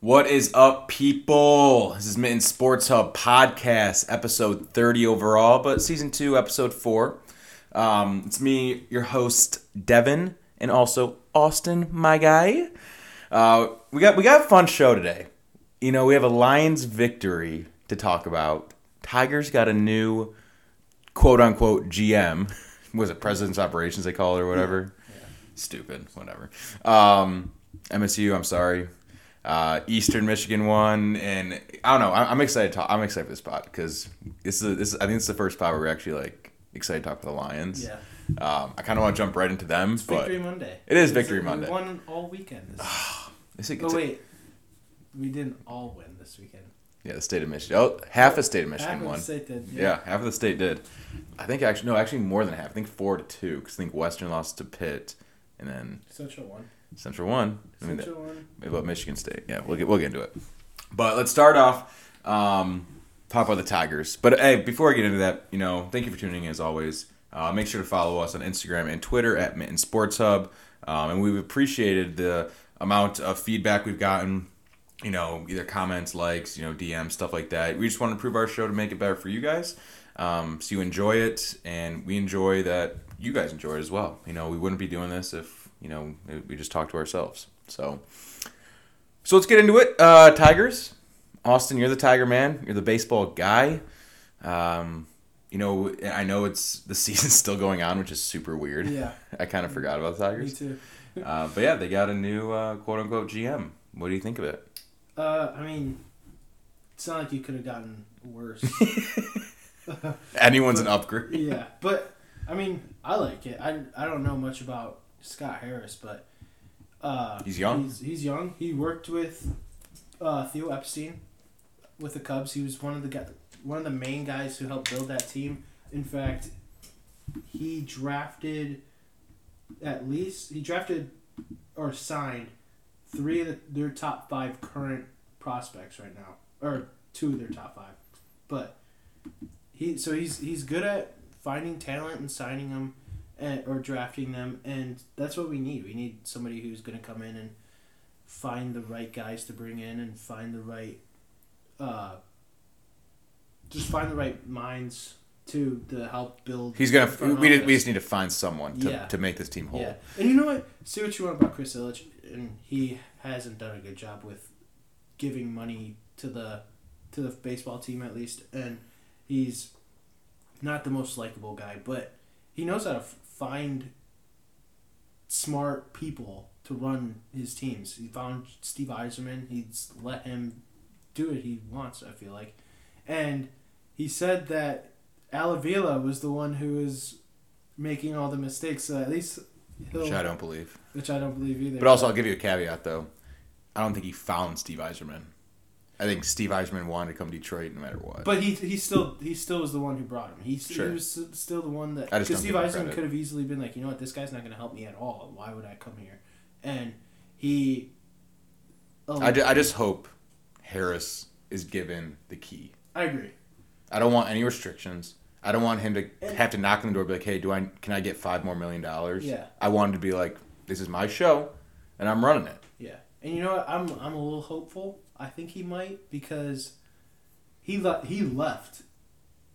What is up, people? This is Mitten Sports Hub podcast, episode 30 overall, but season two, episode four. Um, it's me, your host, Devin, and also Austin, my guy. Uh, we got we got a fun show today. You know, we have a Lions victory to talk about. Tigers got a new quote unquote GM. Was it President's Operations they call it or whatever? Stupid, whatever. Um, MSU, I'm sorry. Uh, Eastern Michigan won, and I don't know. I- I'm excited. To talk, I'm excited for this spot because this is, this is I think it's the first spot where we're actually like excited to talk about the Lions. Yeah. Um, I kind of want to jump right into them, but Victory Monday. It is It's- Victory we Monday. won all weekend. This It's a- oh it's a- wait, we didn't all win this weekend. yeah, the state of Michigan. Oh, half of the state of Michigan Half of won. the state did. Yeah. half of the state did. I think actually no, actually more than half. I think four to two because I think Western lost to Pitt, and then Central won. Central won. I mean, Central won. Maybe about Michigan State. Yeah, we'll get we'll get into it. But let's start off. Um, talk about the Tigers. But hey, before I get into that, you know, thank you for tuning in as always. Uh, make sure to follow us on Instagram and Twitter at Mitten Sports Hub. Um, and we've appreciated the amount of feedback we've gotten. You know, either comments, likes, you know, DMs, stuff like that. We just want to improve our show to make it better for you guys. Um, so you enjoy it, and we enjoy that you guys enjoy it as well. You know, we wouldn't be doing this if you know we just talk to ourselves. So. So let's get into it. Uh, Tigers, Austin, you're the Tiger man. You're the baseball guy. Um, you know, I know it's the season's still going on, which is super weird. Yeah. I kind of forgot about the Tigers. Me too. Uh, but yeah, they got a new uh, quote unquote GM. What do you think of it? Uh, I mean, it's not like you could have gotten worse. Anyone's an upgrade. yeah, but I mean, I like it. I, I don't know much about Scott Harris, but uh, He's young? He's, he's young. He worked with uh, Theo Epstein with the Cubs. He was one of the guy, one of the main guys who helped build that team. In fact, he drafted at least he drafted or signed three of the, their top five current prospects right now, or two of their top five. But he so he's he's good at finding talent and signing them, and, or drafting them, and that's what we need. We need somebody who's going to come in and find the right guys to bring in and find the right, uh, just find the right minds to to help build. He's gonna. front We, we just need to find someone to, Yeah. to make this team whole. Yeah, and you know what? See what you want about Chris Ilitch, and he hasn't done a good job with giving money to the to the baseball team at least, and he's not the most likable guy, but he knows how to f- find smart people to run his teams. He found Steve Yzerman. He's let him do what he wants. I feel like, and he said that Al Avila was the one who was making all the mistakes. So at least Which I don't believe. which I don't believe either. But also, I'll give you a caveat though. I don't think he found Steve Yzerman. I think Steve Yzerman wanted to come to Detroit no matter what. But he he still he still was the one who brought him. He, Sure. he was still the one that because Steve give him Eisen credit. could have easily been like, you know what, this guy's not going to help me at all. Why would I come here? And he. Um, I, ju- I just hope Harris is given the key. I agree. I don't want any restrictions. I don't want him to have to knock on the door and be like, "Hey, do I can I get five more million dollars?" Yeah. I want him to be like, "This is my show, and I'm running it." Yeah, and you know what? I'm I'm a little hopeful. I think he might because he le- he left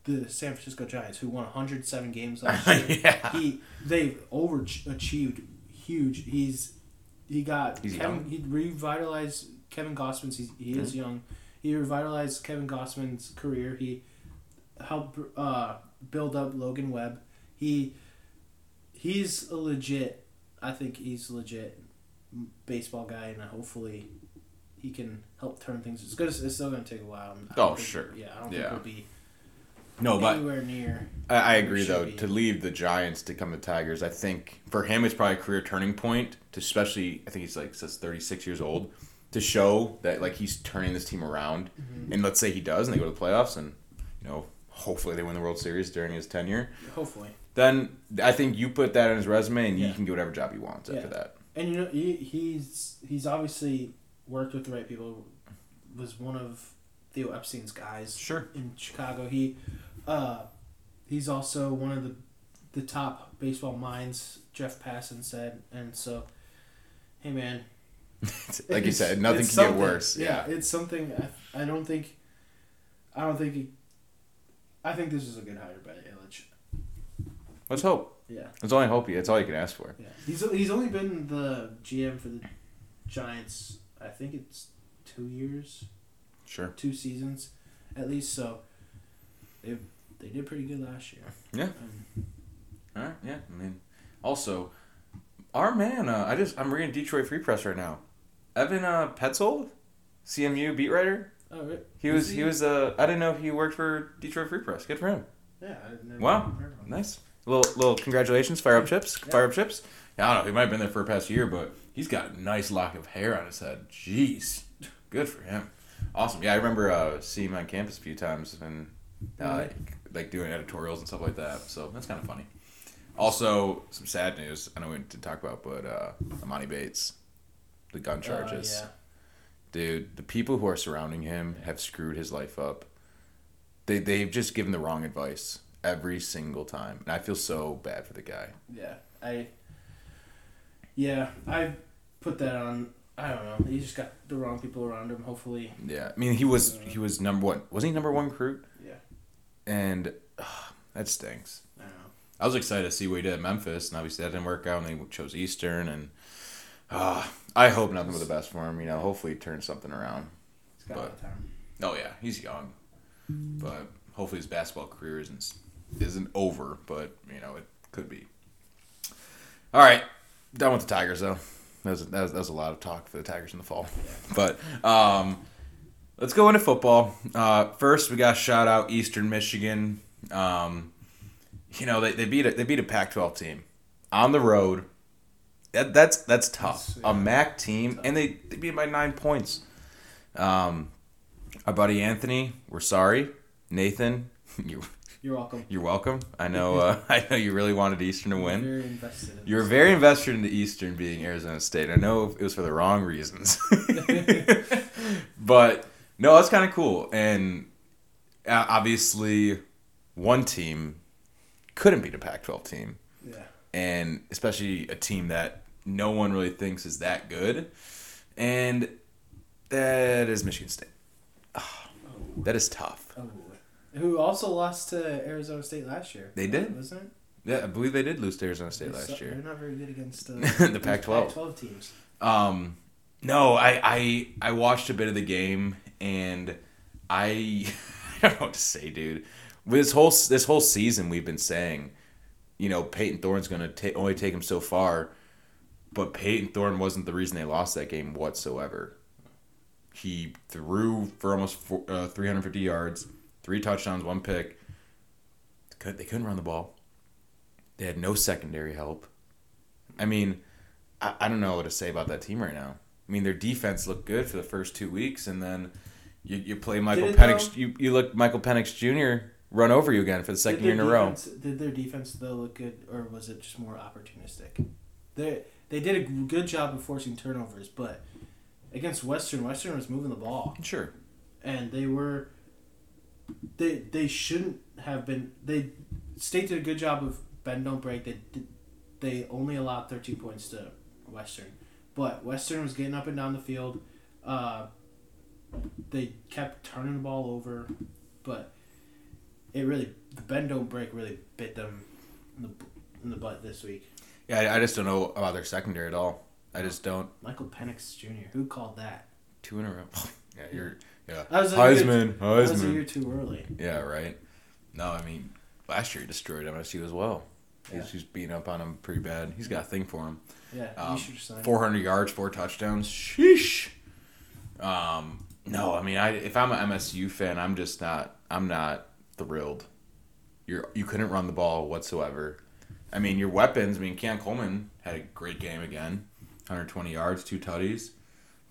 the San Francisco Giants, who won 107 games last year. Yeah. He they've overachieved huge. He's he got He's Kevin, young. he revitalized Kevin Gausman's. He's, he is young. He revitalized Kevin Gausman's career. He helped uh, build up Logan Webb. He he's a legit. I think he's a legit baseball guy, and hopefully he can help turn things. It's good. It's still going to take a while. I Oh, think- sure. Yeah, I don't Yeah. think we'll be No, but anywhere near. I, I agree though. be. To leave the Giants to come to Tigers, I think for him it's probably a career turning point. To especially, I think he's like says 36 years old. To show that like he's turning this team around, Mm-hmm. and let's say he does, and they go to the playoffs, and you know hopefully they win the World Series during his tenure. Hopefully. Then I think you put that in his resume, and Yeah. he can get whatever job he wants after that. And you know he, he's he's obviously worked with the right people. Was one of Theo Epstein's guys Sure. in Chicago. He uh, he's also one of the the top baseball minds. Jeff Passan said, and so, hey man, like you said, nothing can get worse. Yeah, Yeah. it's something. I, I don't think. I don't think. He, I think this is a good hire by Ilitch. Let's hope. Yeah, It's only hope. It's all you can ask for. yeah. He's he's only been the GM for the Giants. I think it's two years, Sure. two seasons, at least. So, they they did pretty good last year. Yeah. Um, All right. Yeah. I mean, also, our man. Uh, I just I'm reading Detroit Free Press right now. Evan uh, Petzold, CMU beat writer. oh, right. He was he was uh I didn't know if he worked for Detroit Free Press. Good for him. Yeah. Wow. Nice. Little little congratulations, fire up chips, fire up chips. Yeah, I don't know. He might have been there for a past year, but he's got a nice lock of hair on his head. Jeez, good for him. Awesome. Yeah, I remember uh, seeing him on campus a few times and uh, like, like doing editorials and stuff like that. So that's kind of funny. Also, some sad news. I know we didn't talk about, but uh, Emoni Bates, the gun charges. Uh, yeah. Dude, the people who are surrounding him have screwed his life up. They they've just given the wrong advice every single time, and I feel so bad for the guy. Yeah, I. Yeah, I put that on. I don't know. He just got the wrong people around him. Hopefully, Yeah, I mean he was he was number one. Wasn't he number one recruit? yeah. And ugh, that stinks. I don't know. I was excited to see what he did at Memphis, and obviously that didn't work out, and they chose Eastern, and uh, I hope nothing but the best for him. You know, hopefully he turns something around. He's got a lot of time. Oh yeah, he's young, but hopefully his basketball career isn't isn't over. But you know it could be. All right, done with the Tigers though. That was, that was, that was a lot of talk for the Tigers in the fall. But um, let's go into football. Uh, first, we got to shout out Eastern Michigan. Um, you know they, they beat a, they beat a Pac-12 team on the road. That, that's that's tough. That's- A. MAC team, and they, they beat by nine points. Um, our buddy Anthony, we're sorry. Nathan, you You're welcome. you're welcome. I know uh, I know you really wanted Eastern to win. Very invested. In You were this. very invested in the Eastern being Arizona State. I know it was for the wrong reasons, but no, that's kind of cool. And obviously, one team couldn't beat a Pac-12 team, Yeah. and especially a team that no one really thinks is that good, and that is Michigan State. Ah, that is tough. Who also lost to Arizona State last year? They did? wasn't it? Yeah, I believe they did lose to Arizona State They last year. They're not very good against uh, The Pac-12. Pac-12 teams. Um, no, I, I I watched a bit of the game and I I don't know what to say, dude. With this whole this whole season, we've been saying, you know, Payton Thorne's gonna ta- only take him so far, but Payton Thorne wasn't the reason they lost that game whatsoever. He threw for almost four, uh, 350 yards, three touchdowns, one pick. They couldn't run the ball. They had no secondary help. I mean, I, I don't know what to say about that team right now. I mean, their defense looked good for the first two weeks, and then you, you play Michael Penix. though? You, you look Michael Penix Jr. run over you again for the second year in their a row. Did their defense though look good, or was it just more opportunistic? They they did a good job of forcing turnovers, but against Western, Western was moving the ball, Sure. and they were. They they shouldn't have been. They state did a good job of bend don't break. They did, they only allowed thirteen points to Western, but Western was getting up and down the field. Uh, they kept turning the ball over, but it really the bend don't break really bit them in the in the butt this week. Yeah, I, I just don't know about their secondary at all. I just don't. Michael Penix Jr. Who called that? Two in a row. yeah, you're. Yeah. That was a year- Heisman. That was a year too early. Yeah, right. No, I mean, last year he destroyed MSU as well. Yeah. He's, he's beating up on him pretty bad. He's got a thing for him. Yeah, Um, you should 400 yards, four touchdowns. Sheesh. Um, no, I mean, I if I'm an MSU fan, I'm just not. I'm not thrilled. You're you couldn't run the ball whatsoever. I mean, your weapons. I mean, Cam Coleman had a great game again, 120 yards, two tutties.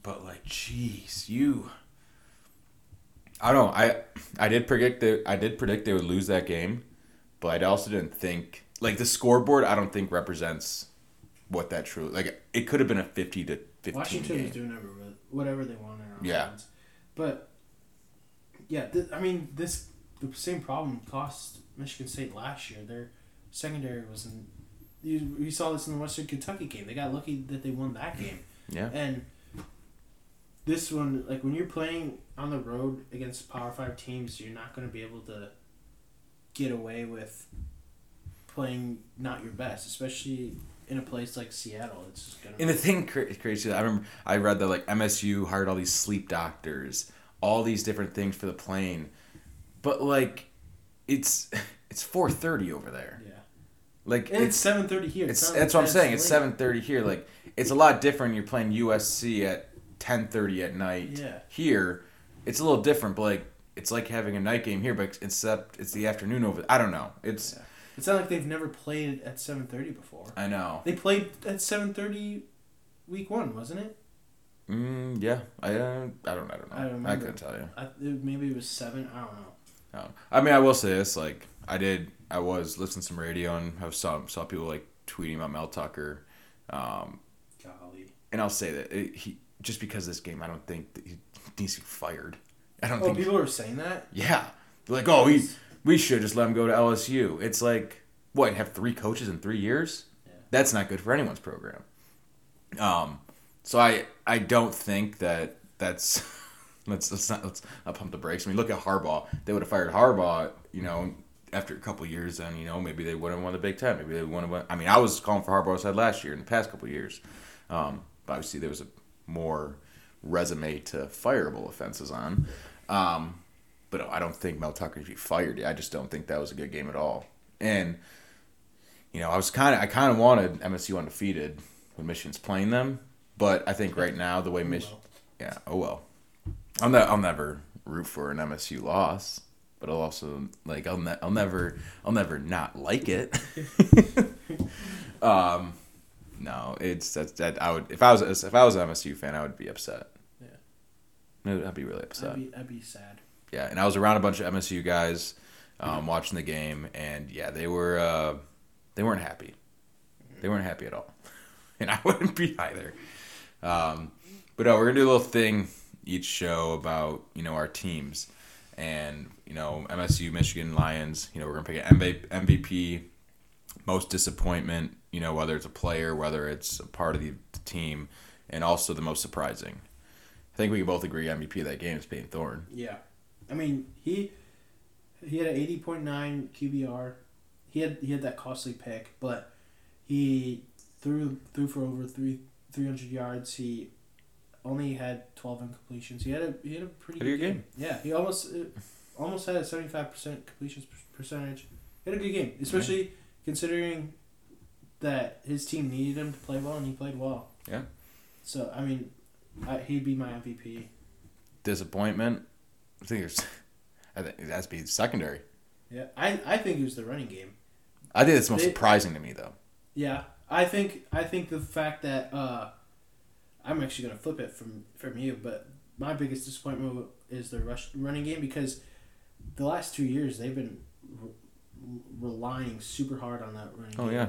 But like, jeez, you. I don't know. I I did predict that I did predict they would lose that game, but I also didn't think like the scoreboard. I don't think represents what that true like. It could have been a 50 to 15 Washington game. was doing whatever, whatever they wanted Yeah. offense. But yeah, th- I mean this the same problem cost Michigan State last year. Their secondary was in. You, we saw this in the Western Kentucky game. They got lucky that they won that game. Yeah. And this one, like when you're playing on the road against Power Five teams, you're not going to be able to get away with playing not your best, especially in a place like Seattle. It's just gonna. And the thing cra- crazy, I remember I read that like MSU hired all these sleep doctors, all these different things for the plane, but like, it's it's four thirty over there. yeah, Like and it's it's seven thirty here. it's not that's what I'm saying. It's seven thirty here. Like it's a lot different. You're playing USC at ten thirty at night. Yeah. Here, it's a little different, but like it's like having a night game here, but except it's the afternoon over. I don't know. It's Yeah. It's not like they've never played at seven thirty before. I know. They played at seven thirty, week one, wasn't it? Mm, yeah, I don't. I don't. I don't know. I I, don't remember. couldn't tell you. I, maybe it was seven. I don't know. No. I mean, I will say this: like, I did. I was listening to some radio and I saw saw people like tweeting about Mel Tucker, um, Golly. and I'll say that it, he just because of this game, I don't think that he needs to be fired. I don't Oh, think. people are saying that. Yeah, They're like, oh, we we should just let him go to LSU. It's like what have three coaches in three years? Yeah. That's not good for anyone's program. Um, so I I don't think that that's let's let's not let's not pump the brakes. I mean, look at Harbaugh. They would have fired Harbaugh, you know, after a couple years, and you know maybe they wouldn't have won the Big Ten. Maybe they would have won. I mean, I was calling for Harbaugh's head last year in the past couple years. Um, but obviously there was a more resume to fireable offenses on. Um, but I don't think Mel Tucker should be fired. I just don't think that was a good game at all. And you know, I was kind of I kind of wanted MSU undefeated when Michigan's playing them, but I think right now the way Michigan, yeah, oh well, I'll ne- I'll never root for an MSU loss, but I'll also like I'll ne- I'll never I'll never not like it. um, no, it's that that I would if I was if I was an MSU fan I would be upset. Yeah. I'd be really upset. I'd be, I'd be sad. Yeah, and I was around a bunch of MSU guys um, watching the game, and yeah, they were uh, they weren't happy. They weren't happy at all, and I wouldn't be either. Um, but no, we're gonna do a little thing each show about you know our teams, and you know MSU, Michigan Lions. You know we're gonna pick an MV- MVP, most disappointment. You know whether it's a player, whether it's a part of the team, and also the most surprising. I think we can both agree MVP of that game is Payton Thorne. Yeah, I mean he he had an eighty point nine QBR. He had he had that costly pick, but he threw threw for over three three hundred yards. He only had twelve incompletions. He had a he had a pretty Had a good good game. Yeah, he almost uh, almost had a seventy five percent completion percentage. He had a good game, especially considering that his team needed him to play well, and he played well. Yeah. So I mean, I, he'd be my MVP. disappointment. I think it's. I think it has to be secondary. Yeah, I, I think it was the running game. I think it's most They- surprising to me though. Yeah, I think I think the fact that uh, I'm actually gonna flip it from from you, but my biggest disappointment is the rush running game because the last two years they've been re- relying super hard on that running Oh, game. yeah.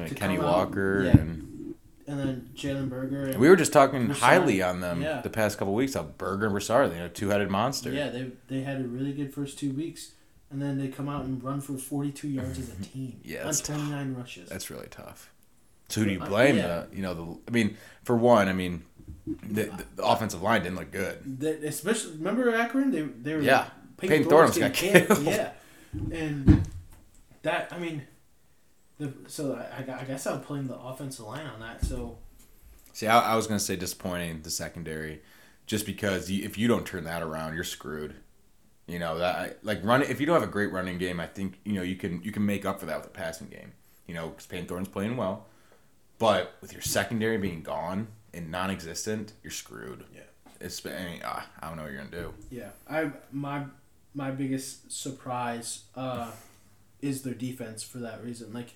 I To Kenny Walker yeah. and and then Jalen Berger. And, we were just talking Broussard. highly on them Yeah. the past couple weeks. How Berger and Broussard, you know, two headed monster. yeah, they they had a really good first two weeks, and then they come out and run for 42 yards as a mm-hmm. team Yeah, on that's 29 rushes. That's really tough. So who do you Uh, blame? yeah. The you know the I mean for one I mean the, the, the offensive line didn't look good. That especially remember Akron they they were Yeah. Payton Thorne's Thorne's got killed. yeah and that I mean the so I, I guess I would blame the offensive line on that so See, I, I was gonna say disappointing the secondary, just because you, if you don't turn that around, you're screwed. You know that like run if you don't have a great running game, I think you know you can you can make up for that with a passing game. You know, because Payne playing well, but with your secondary being gone and non-existent, you're screwed. Yeah. It's I, mean, ah, I don't know what you're gonna do. yeah I my my biggest surprise uh, is their defense for that reason like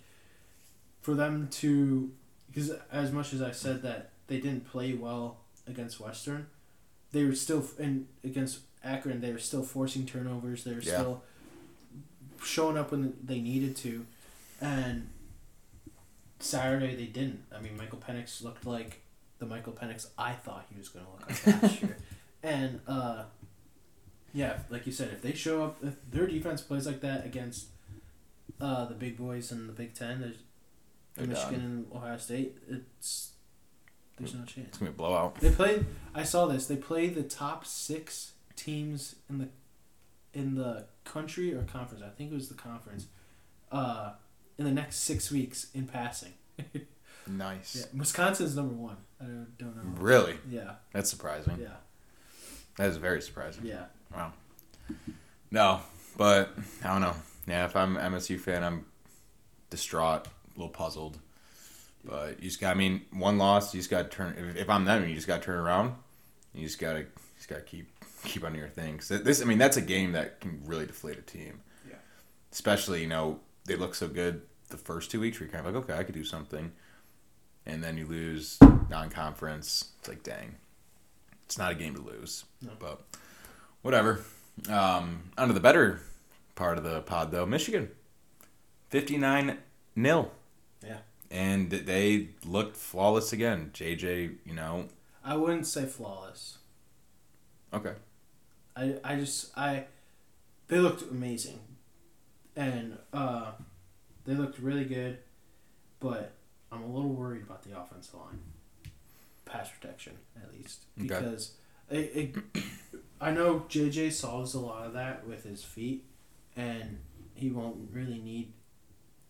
for them to because as much as I said that they didn't play well against Western they were still and against Akron they were still forcing turnovers they were Yeah. still showing up when they needed to and Saturday they didn't I mean Michael Penix looked like the Michael Penix I thought he was going to look like last year and uh yeah like you said if they show up if their defense plays like that against uh the big boys in the Big 10 there's They're Michigan done. and Ohio State it's There's no chance. It's gonna be a blowout. They play. I saw this. They play the top six teams in the in the country or conference. I think it was the conference. Uh, in the next six weeks in passing. Nice. Yeah, Wisconsin's number one. I don't, don't know. Really? Yeah, That's surprising. yeah, That is very surprising. yeah. Wow. No, but I don't know. Yeah, if I'm MSU fan, I'm distraught, a little puzzled. But you just got. I mean, one loss. You just got to turn. If, if I'm them, you just got to turn around. You just got to. Just got to keep keep on your thing. 'Cause this. I mean, that's a game that can really deflate a team. Yeah. Especially, you know, they look so good the first two weeks. Where you're kind of like, okay, I could do something, and then you lose non-conference. It's like, dang, it's not a game to lose. No. But whatever. Um, under the better part of the pod, though, Michigan, fifty-nine nil, Yeah. and they looked flawless again. JJ, you know, I wouldn't say flawless. okay, I I just I they looked amazing, and uh, they looked really good, but I'm a little worried about the offensive line, pass protection at least Okay. because it, it, I know JJ solves a lot of that with his feet, and he won't really need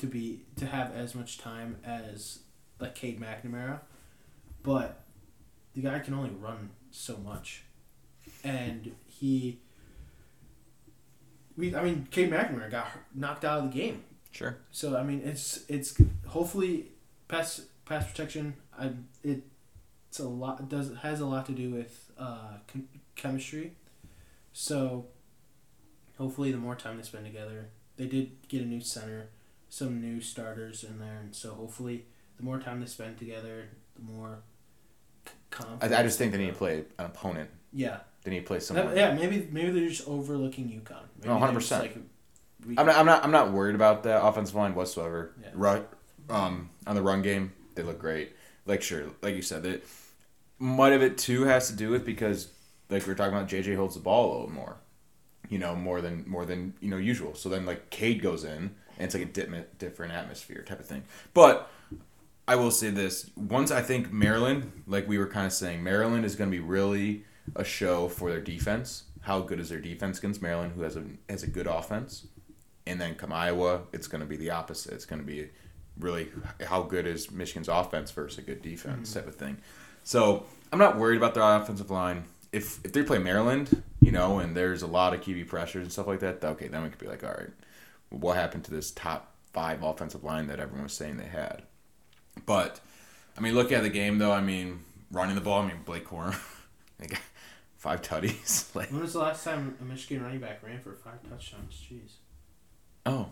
to be to have as much time as like Cade McNamara, but the guy can only run so much, and he. We, I mean, Cade McNamara got knocked out of the game, sure, so I mean, it's it's hopefully pass pass protection. I it it's a lot does has a lot to do with uh, chem- chemistry, so hopefully the more time they spend together, they did get a new center, some new starters in there, and so hopefully the more time they spend together, the more. I, confidence I just think they need to play an opponent. Yeah, They need to play That- someone. yeah. Maybe maybe they're just overlooking UConn. Maybe 100%. Like, I'm not. I'm not. I'm not worried about the offensive line whatsoever. Yeah. Right. Um, on the run game, they look great. Like sure, like you said, that much of it too has to do with because like we are talking about, JJ holds the ball a little more. You know, more than more than you know usual. So then like Cade goes in, and it's like a di- different atmosphere type of thing. But I will say this: once I think Maryland, like we were kind of saying, Maryland is going to be really a show for their defense. How good is their defense against Maryland, who has a has a good offense? And then come Iowa, it's going to be the opposite. It's going to be really how good is Michigan's offense versus a good defense mm-hmm. type of thing. So I'm not worried about their offensive line. If if they play Maryland, you know, and there's a lot of QB pressures and stuff like that, okay, then we could be like, all right, what happened to this top five offensive line that everyone was saying they had? But I mean, look at the game though. I mean, running the ball. I mean, Blake Corum, they got five tutties. like, When was the last time a Michigan running back ran for five touchdowns? Jeez. oh,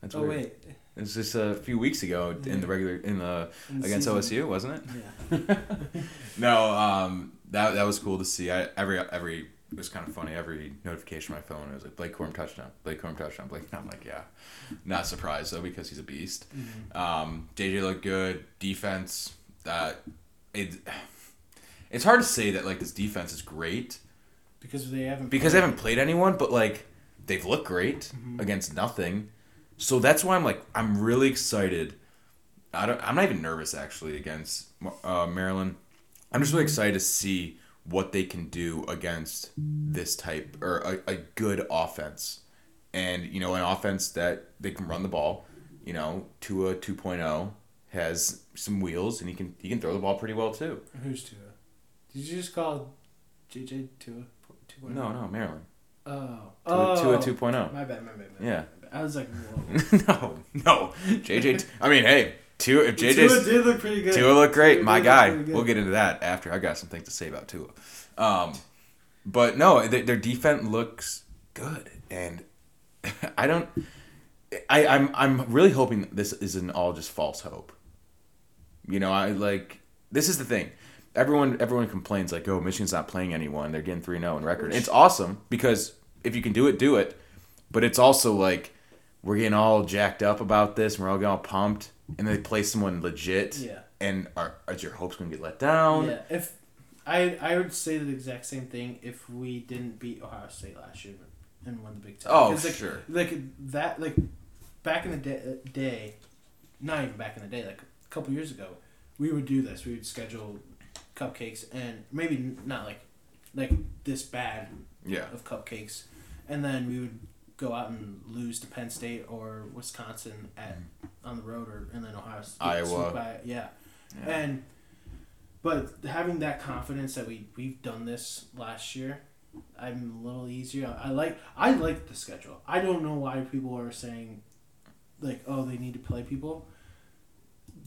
that's Oh weird. wait. It was just a few weeks ago in the regular in the In against season. OSU, wasn't it? Yeah. No, um, that that was cool to see. I every every it was kind of funny. Every notification on my phone it was like Blake Corum touchdown, Blake Corum touchdown. Blake, And I'm like, yeah, not surprised though because he's a beast. Um, JJ looked good. Defense, that it. It's hard to say that like this defense is great Because they haven't. because they haven't played anyone, but like they've looked great against nothing. So that's why I'm like I'm really excited. I don't. I'm not even nervous actually against uh, Maryland. I'm just really excited to see what they can do against this type or a, a good offense, and you know an offense that they can run the ball. You know, Tua 2.0 has some wheels and he can he can throw the ball pretty well too. Who's Tua? Did you just call JJ Tua? Tua? Oh? No, no, Maryland. Oh. Tua, oh. Tua 2.0. My bad. My bad. My bad. Yeah. I was like, whoa. no, no. JJ. I mean, hey, Tua. If Tua JJ's did look pretty good. Tua looked great, Tua my guy. We'll get into that after. I got some things to say about Tua. Um, but no, their, their defense looks good, and I don't. I, I'm I'm really hoping that this isn't all just false hope. You know, I like this is the thing. Everyone everyone complains like, oh, Michigan's not playing anyone. They're getting three 0 in record. It's awesome because if you can do it, do it. But it's also like we're getting all jacked up about this, and we're all getting all pumped, and they play someone legit, Yeah. and are, are your hopes going to get let down? Yeah. If I I would say the exact same thing if we didn't beat Ohio State last year and won the Big Ten. Oh, like, sure. Like that. Like back in the day, day, not even back in the day. Like a couple years ago, we would do this. We would schedule cupcakes, and maybe not like like this bad Yeah. of cupcakes, and then we would go out and lose to Penn State or Wisconsin at mm-hmm. On the road, or and then Ohio State. Iowa. By, yeah. Yeah. and but having that confidence that we we've done this last year, I'm a little easier. I like I like the schedule. I don't know why people are saying like oh they need to play people.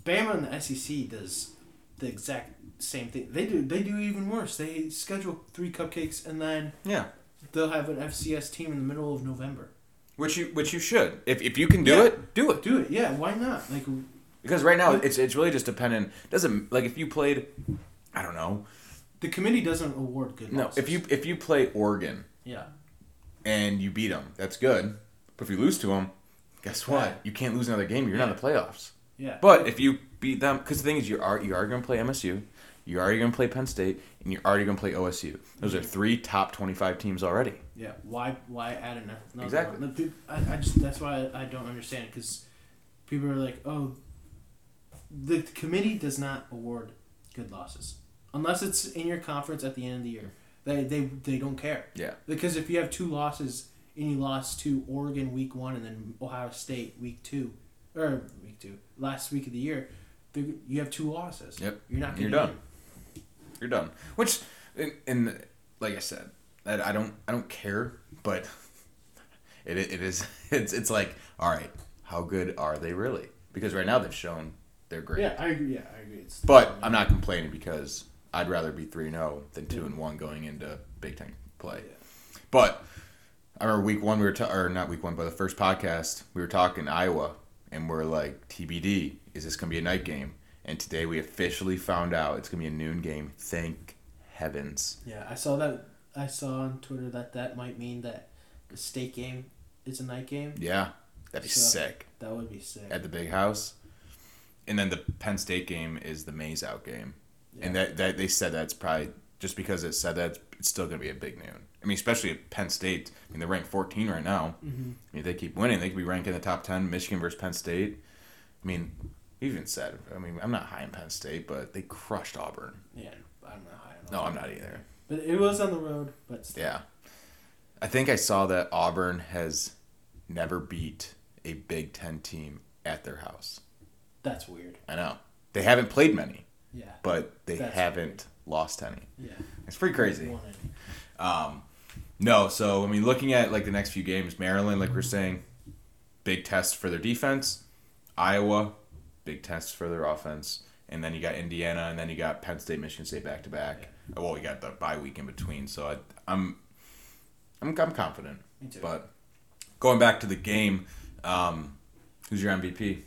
Bama and the SEC does the exact same thing. They do they do even worse. They schedule three cupcakes and then Yeah. they'll have an FCS team in the middle of November. Which you which you should. If if you can do Yeah. it, do it. Do it, yeah. Why not? Like, Because right now it's it's really just dependent. Doesn't like if you played, I don't know. the committee doesn't award good. No, losses. if you if you play Oregon yeah, and you beat them, that's good. But if you lose to them, guess what? bad. You can't lose another game. You're not in the playoffs. yeah, But if you beat them, because the thing is, you are you are going to play MSU, you are going to play Penn State, and you're already going to play OSU. Those are three top twenty five teams already. yeah. Why why add an another Exactly. one? I, I just that's why I, I don't understand because people are like, oh, the committee does not award good losses unless it's in your conference at the end of the year. They they they don't care. Yeah. Because if you have two losses and you lost to Oregon week one and then Ohio State week two, or week two, last week of the year, you have two losses. Yep. You're not You're done. You're done. Which, in, like I said, I, I don't I don't care, but it it is it's it's like all right, how good are they really? Because right now they've shown they're great. Yeah, I agree. Yeah, I agree. It's But I'm not complaining because I'd rather be three 0 than two and one going into Big Ten play. But I remember week one we were ta- or not week one, but the first podcast we were talking Iowa, and we're like TBD. Is this gonna be a night game? And today we officially found out it's gonna be a noon game. Thank heavens. Yeah, I saw that. I saw on Twitter that that might mean that the state game is a night game. Yeah, that'd be So- sick That would be sick. at the big house. And then the Penn State game is the maize out game. And that, that they said that's probably just because it said that it's still going to be a big noon. I mean, especially at Penn State. I mean, they're ranked 14 right now. Mhm. I mean, if they keep winning, they could be ranked in the top 10. Michigan versus Penn State. I mean, even said, I mean, I'm not high in Penn State, but they crushed Auburn. Yeah, I'm not high on No, I'm not either. But it was on the road. But still. Yeah. I think I saw that Auburn has never beat a Big Ten team at their house. that's weird. I know. They haven't played many, Yeah. but they haven't lost any. Yeah. It's pretty crazy. Um, no, so I mean, looking at like the next few games, Maryland, like we're saying, big test for their defense. Iowa, big tests for their offense, and then you got Indiana, and then you got Penn State, Michigan State back to back. Well, you got the bye week in between, so I, I'm, I'm, I'm confident. Me too. But going back to the game, um, who's your MVP?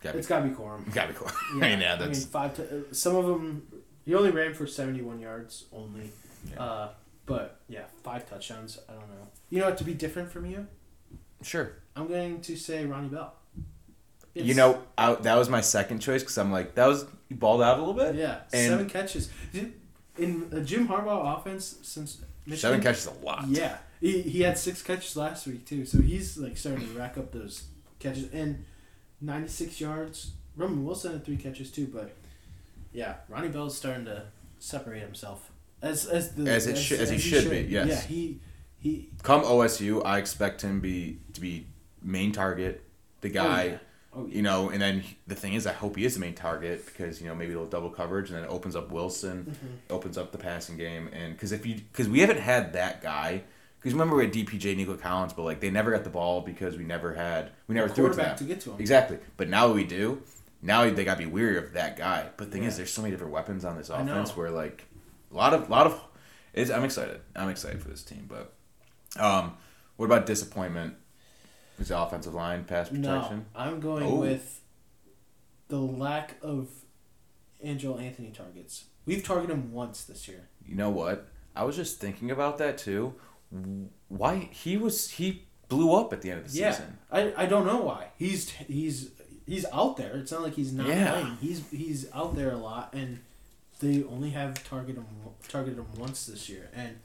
Gotta it's be, got to be Corum. gotta be cool. I mean, yeah, I mean, that's five. T- uh, some of them, he only ran for seventy-one yards only. Yeah. Uh, but yeah, five touchdowns. I don't know. You know what? To be different from you, sure. I'm going to say Ronnie Bell. You know, I, that was my second choice because I'm like, that was you balled out a little bit. Yeah, And- seven catches. In a Jim Harbaugh offense since Michigan. Seven catches a lot. Yeah, he, he had six catches last week too, so he's like starting to rack up those catches and ninety six yards. Roman Wilson had three catches too, but yeah, Ronnie Bell's starting to separate himself as as the As it should- as he should be, yes. Yeah, he he. Come OSU, I expect him be to be main target, the oh, guy. Oh, yeah. Oh, yeah. You know, and then the thing is, I hope he is the main target because you know maybe they'll double coverage and then it opens up Wilson, Mm-hmm. opens up the passing game, and because if you because we haven't had that guy. Because remember we had DPJ Nico Collins, but like they never got the ball because we never had we never threw it to them. to get to him. Exactly. But now we do. Now they got to be weary of that guy. But the thing is, there's so many different weapons on this offense where like a lot of lot of. I'm excited. I'm excited for this team. But um, what about disappointment? Is the offensive line pass protection? No? I'm going Oh. with the lack of Andrel Anthony targets. We've targeted him once this year. You know what? I was just thinking about that too. Why he was he blew up at the end of the Yeah, season. I, I don't know why. He's he's he's out there. It's not like he's not Yeah. playing. He's he's out there a lot, and they only have targeted him targeted him once this year, and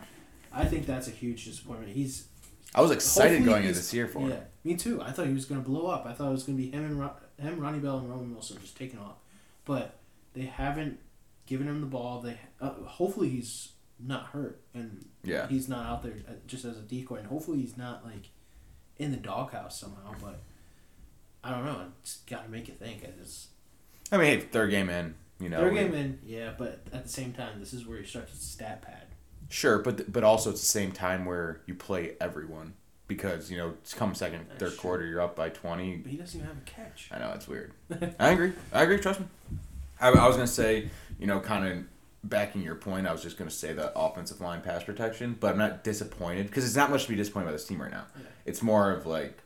I think that's a huge disappointment. He's I was excited going into this year for yeah, him. me too. I thought he was gonna blow up. I thought it was gonna be him and Ro- him, Ronnie Bell, and Roman Wilson just taking off, but they haven't given him the ball. They uh, hopefully he's not hurt and Yeah. he's not out there uh, just as a decoy, and hopefully he's not like in the doghouse somehow. But I don't know. It's got to make you think. It's I mean, hey, third game in, you know. third game in, yeah. But at the same time, this is where you start to stat pad. Sure, but but also it's the same time where you play everyone because you know it's come second, third quarter, you're up by twenty. But he doesn't even have a catch. I know it's weird. I agree. I agree. Trust me. I, I was gonna say, you know, kind of backing your point. I was just gonna say the offensive line pass protection, but I'm not disappointed because it's not much to be disappointed by this team right now. Yeah. It's more of like,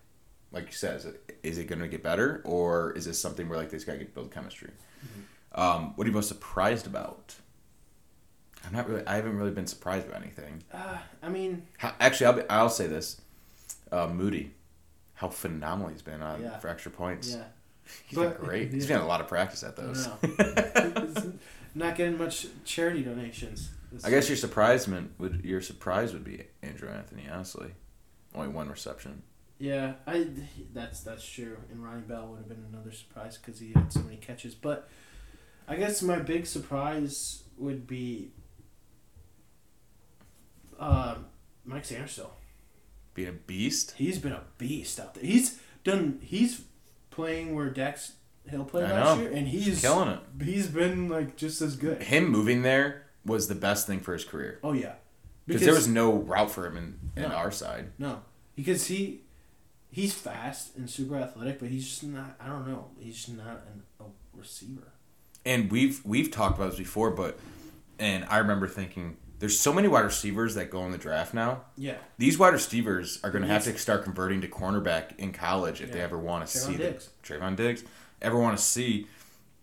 like you said, is it, is it gonna get better or is this something where like this guy get build chemistry? Um, what are you most surprised about? I'm not really. I haven't really been surprised by anything. Uh, I mean, How, actually, I'll, be, I'll say this: uh, Moody, how phenomenal he's been on Yeah. for extra points. yeah. He's But- been great. He's been a lot of practice at those. Not getting much charity donations. I guess your surprisement would your surprise would be Andrel Anthony. Honestly, only one reception. Yeah, I that's that's true. And Ronnie Bell would have been another surprise because he had so many catches. But I guess my big surprise would be uh, Mike Sainristil. Being a beast. He's been a beast out there. He's done. He's playing where Dax Hill played I last know. year, and he's He's killing it. He's been like just as good. Him moving there was the best thing for his career Oh yeah, because there was no route for him in, in No. our side. No, because he he's fast and super athletic, but he's just not. I don't know. He's just not an, a receiver. And we've we've talked about this before, but and I remember thinking there's so many wide receivers that go in the draft now. Yeah, These wide receivers are going to have to start converting to cornerback in college if they ever want to Trevon see Diggs. the Trevon Diggs ever want to see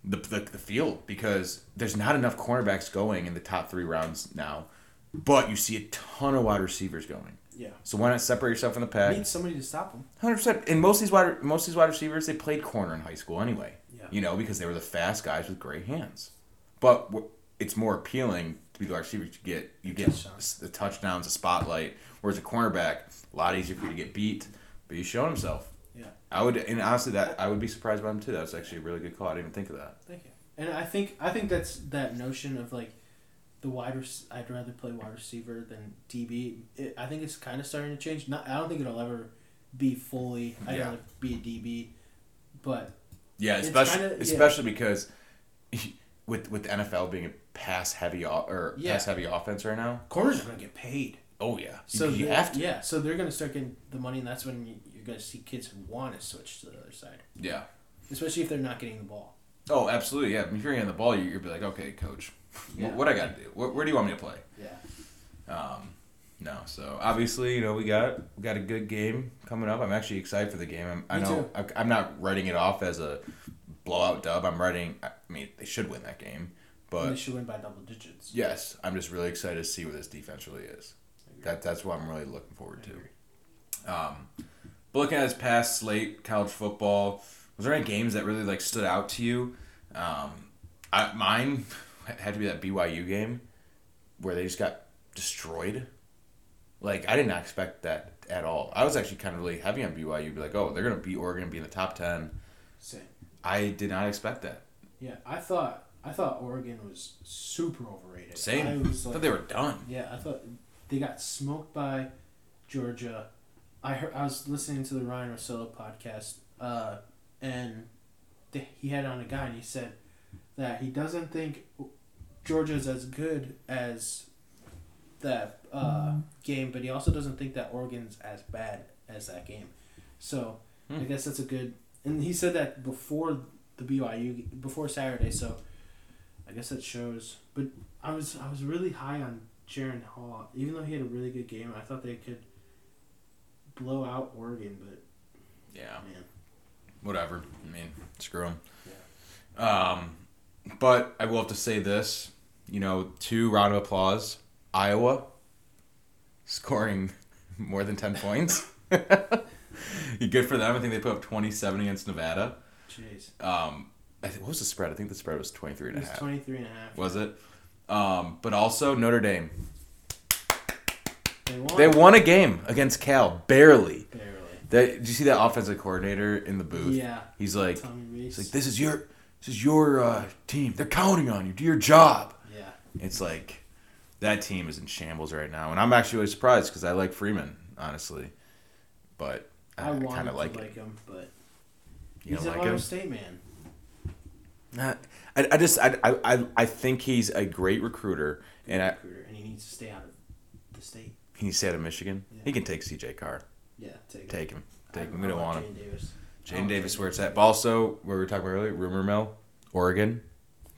the, the the field because there's not enough cornerbacks going in the top three rounds now, but you see a ton of wide receivers going. yeah. So why not separate yourself from the pack? need somebody to stop them. Hundred percent. And most of these wide most of these wide receivers they played corner in high school anyway. Yeah. You know because they were the fast guys with great hands. But it's more appealing be the wide receiver. You get you get Touchdowns. the touchdowns, the spotlight. Whereas a cornerback, a lot easier for you to get beat. But he's shown himself. Yeah. I would, and honestly, that I would be surprised by him too. That was actually a really good call. I didn't even think of that. Thank you. And I think I think that's that notion of like the wide. Rec- I'd rather play wide receiver than DB. It, I think it's kind of starting to change. Not. I don't think it'll ever be fully. I'd Yeah. rather be a DB, but Yeah, especially kinda- yeah. especially because with with the NFL being a pass heavy or Yeah. pass heavy offense right now. corners are gonna get paid. Oh yeah, So you, have to. Yeah. So they're gonna start getting the money, and that's when you, you're gonna see kids who want to switch to the other side, Yeah. especially if they're not getting the ball. Oh, absolutely. Yeah. If you're getting the ball, you- you'll be like, okay, coach, Yeah. what I got to do? Where, where do you want me to play? Yeah. Um, no. So obviously, you know, we got we got a good game coming up. I'm actually excited for the game. I'm, I know too. I, I'm not writing it off as a blowout dub. I'm writing. I mean, they should win that game, but should win by double digits. yes, I'm just really excited to see what this defense really is. That that's what I'm really looking forward to. Um, but looking at his past slate, college football, was there any games that really like stood out to you? Um, I, mine had to be that BYU game where they just got destroyed. Like I did not expect that at all. I was actually kind of really heavy on BYU. Be like, oh, they're gonna beat Oregon, be in the top ten. Same. I did not expect that. Yeah, I thought I thought Oregon was super overrated. Same. I was I thought they were done. Yeah, I thought they got smoked by Georgia. I heard I was listening to the Ryan Russillo podcast, uh, and he had on a guy and he said that he doesn't think Georgia's as good as that uh, game, but he also doesn't think that Oregon's as bad as that game. So I Hmm. guess that's a good. And he said that before the BYU before Saturday, so I guess that shows. But I was I was really high on Jaren Hall, even though he had a really good game. I thought they could blow out Oregon, but Yeah. man, whatever. I mean, screw them. Um, but I will have to say this. You know, two round of applause. Iowa scoring more than ten points. Good for them. I think they put up twenty-seven against Nevada. jeez, Um, I think, what was the spread? I think the spread was 23 it and a was half. 23 and a half. Was it? Um, but also Notre Dame. They won. They won a game against Cal barely. barely. That, did you see that offensive coordinator in the booth? Yeah, He's like, Tommy Rees. It's like this is your This is your uh, team. They're counting on you. Do your job. Yeah. It's like that team is in shambles right now, and I'm actually really surprised because I like Freeman, honestly. But I, I, kind of like like, him, but You he's an like Ohio him? State man. I, I just I, I I- think he's a great recruiter, and I, recruiter, and he needs to stay out of the state. he needs to stay out of Michigan. Yeah. He can take C.J. Carr. Yeah, take, Take him. I- Take him. We don't want him. Jadyn Davis. Jadyn Davis, where it's at. But also, where we were talking about earlier, rumor mill, Oregon,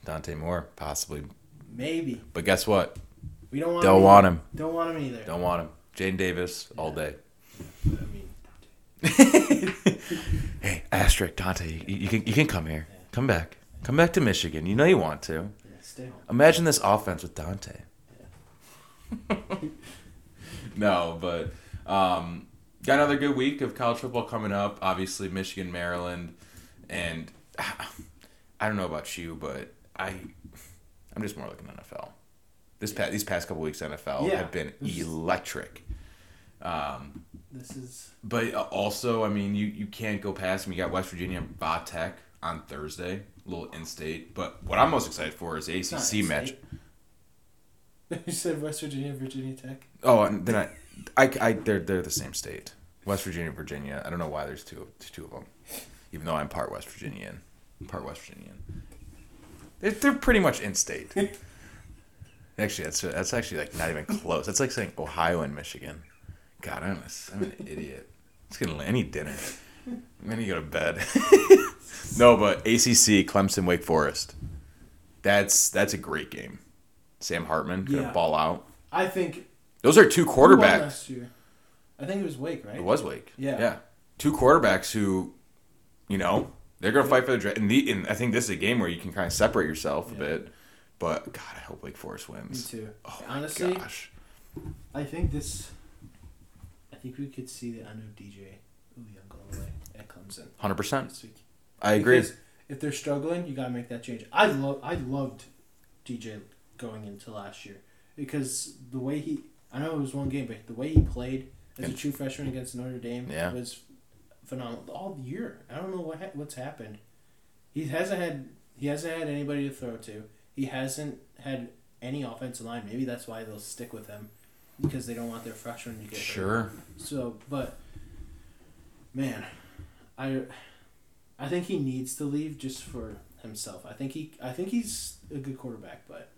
Dante Moore, possibly. Maybe But guess what? we don't want. Don't him want him. Don't want him either. Don't want him. Jadyn Davis all Yeah. day. I mean, hey, asterisk Dante, you, you can you can come here. Come back. Come back to Michigan. You know you want to. yeah, stay home. Imagine this offense with Dante. Yeah. no, but um, got another good week of college football coming up. Obviously, Michigan, Maryland, and I don't know about you, but I I'm just more looking NFL. This past these past couple weeks NFL Yeah. have been electric. Um, This is but also, I mean, you, you can't go past them. You got West Virginia and Tech on Thursday, a little in state. But what I'm most excited for is the ACC match. you said West Virginia, Virginia Tech. Oh, and then I, I, I, they're they're the same state. West Virginia, Virginia. I don't know why there's two two of them, even though I'm part West Virginian, part West Virginian. They're, they're pretty much in state. actually, that's that's actually like not even close. That's like saying Ohio and Michigan. God, I'm a, I'm an idiot. It's gonna. I need dinner. I'm gonna go to bed. no, but ACC, Clemson, Wake Forest. That's that's a great game. Sam Hartman gonna Yeah. ball out. I think Those are two who won quarterbacks. last year. I think it was Wake, right? It was Wake. Yeah. Yeah. Two quarterbacks who, you know, they're going to fight for the draft. And, the, and I think this is a game where you can kind of separate yourself a Yeah. bit. But, God, I hope Wake Forest wins. Me wins. too. Oh, my Honestly, gosh. I think this. I think we could see the end of DJ Young all the way at Clemson 100%. this week. I agree. Because if they're struggling, you gotta make that change. I love. I loved DJ going into last year because the way he. I know it was one game, but the way he played as a true freshman against Notre Dame Yeah. was phenomenal all year. I don't know what ha- what's happened. He hasn't had he hasn't had anybody to throw to. He hasn't had any offensive line. Maybe that's why they'll stick with him because they don't want their freshman to get hurt. Sure. So, but man, I I think he needs to leave just for himself. I think he I think he's a good quarterback, but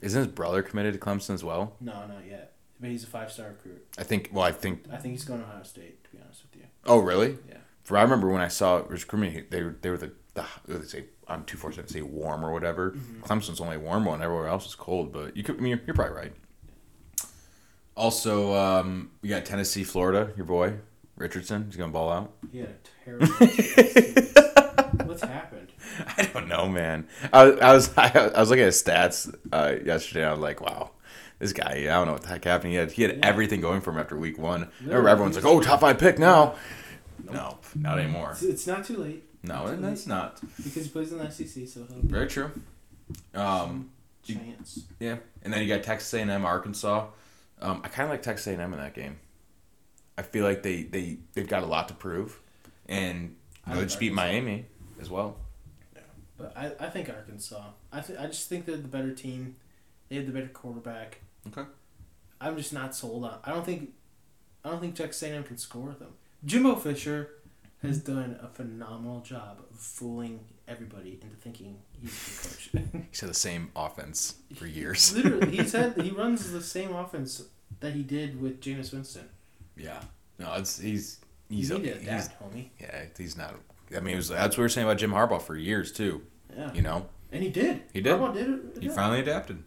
Isn't his brother committed to Clemson as well? no, not yet. But he's a five star recruit. I think, well, I think, I think he's going to Ohio State. To be honest with you, oh, really? yeah. For I remember when I saw it was recruiting, they were, they were the, the they say, on 247, say warm or whatever. Mm-hmm. Clemson's only a warm one. Everywhere else is cold, but you could, I mean, you're, you're probably right. Also, um, we got Tennessee, Florida. Your boy Richardson. He's gonna ball out. He had a terrible. Happened? I don't know, man. I, was- I was I, was looking at stats uh, yesterday. I was like, wow, this guy. I don't know what the heck happened. He had he had Yeah. everything going for him after week one. Remember, everyone's like, oh, top five pick now. No, not anymore. It's, it's not too late No, it's that's not because he plays in the SEC, so he'll very true. Um, you- chance. yeah, and then you got Texas A&M, Arkansas. Um, I kind of like Texas A&M in that game. I feel like they they they've got a lot to prove, and you know, they just beat Miami as well. Yeah. But I, I think Arkansas. I th- I just think they're the better team. They have the better quarterback. Okay. I'm just not sold on. I don't think. I don't think Texas A&M can score with them. Jimbo Fisher has done a phenomenal job of fooling everybody into thinking he's a good coach. He's had the same offense for years. Literally, he's had he runs the same offense that he did with Jameis Winston. Yeah. No, it's he's He's he's you need to he's, adapt, homie. yeah he's not. I mean, it was, that's what we were saying about Jim Harbaugh for years too. Yeah, You know, and he did. He did. Harbaugh did it. he finally adapted,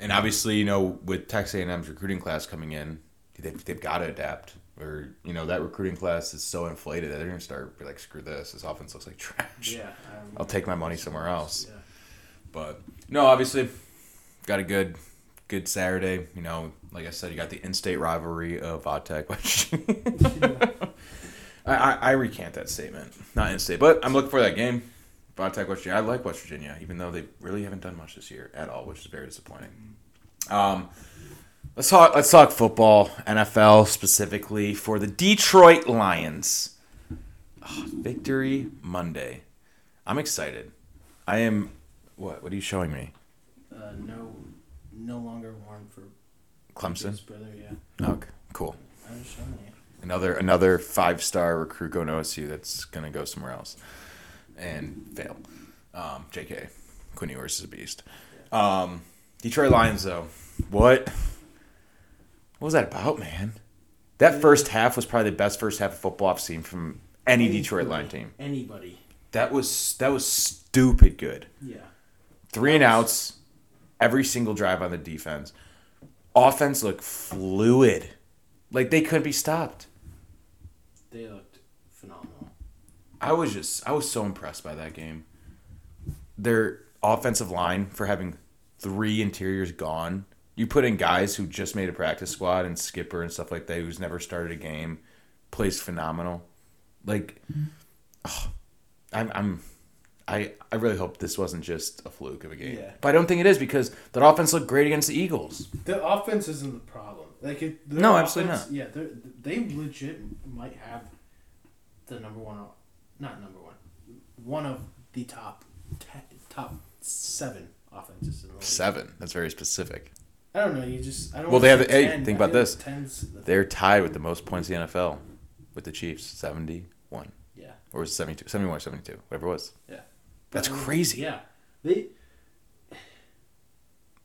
and obviously, you know, with Texas A&M's recruiting class coming in, they've, they've got to adapt. Or you know, that recruiting class is so inflated that they're gonna start be like, screw this. This offense looks like trash. Yeah, um, I'll take my money somewhere else. Yeah. But no, obviously, got a good, good Saturday. You know, like I said, you got the in-state rivalry of Vodtech, which I, I, I recant that statement. Not in-state, but I'm looking for that game. Vodtech, West Virginia. I like West Virginia, even though they really haven't done much this year at all, which is very disappointing. Um, let's talk. Let's talk football, NFL specifically for the Detroit Lions. Ah, victory Monday. I'm excited. I am. What? What are you showing me? Uh, no, no longer warm for Clemson. brother. Yeah, Oh, c- cool. I was showing you. Another another five star recruit going to OSU that's gonna go somewhere else and fail. Um, J.K. Quinn Ewers is a beast. Um, Detroit Lions though, what? What was that about, man? That first half was probably the best first half of football I've seen from any Detroit Anybody- Lion team. Anybody. That was that was stupid good. Yeah. Three and outs, every single drive on the defense. Offense looked fluid, like they couldn't be stopped. They looked phenomenal. I was just I was so impressed by that game. Their offensive line for having three interiors gone. You put in guys who just made a practice squad and skipper and stuff like that who's never started a game, plays phenomenal. Like oh, I'm I'm I I really hope this wasn't just a fluke of a game. Yeah. But I don't think it is because that offense looked great against the Eagles. The offense isn't the problem. Like it, their No, absolutely offense- Yeah, they they legit might have the number one, not number one, one of the top ten, top seven offenses in the league. Seven. That's very specific. I don't know. You just I don't. Well, they have say the- hey, 10, think about this. like Ten's the- They're tied with the most points in the NFL with the Chiefs, 71. yeah. Or was it 72? 71 or 72, whatever it was. Yeah. That's I mean, crazy. Yeah. They.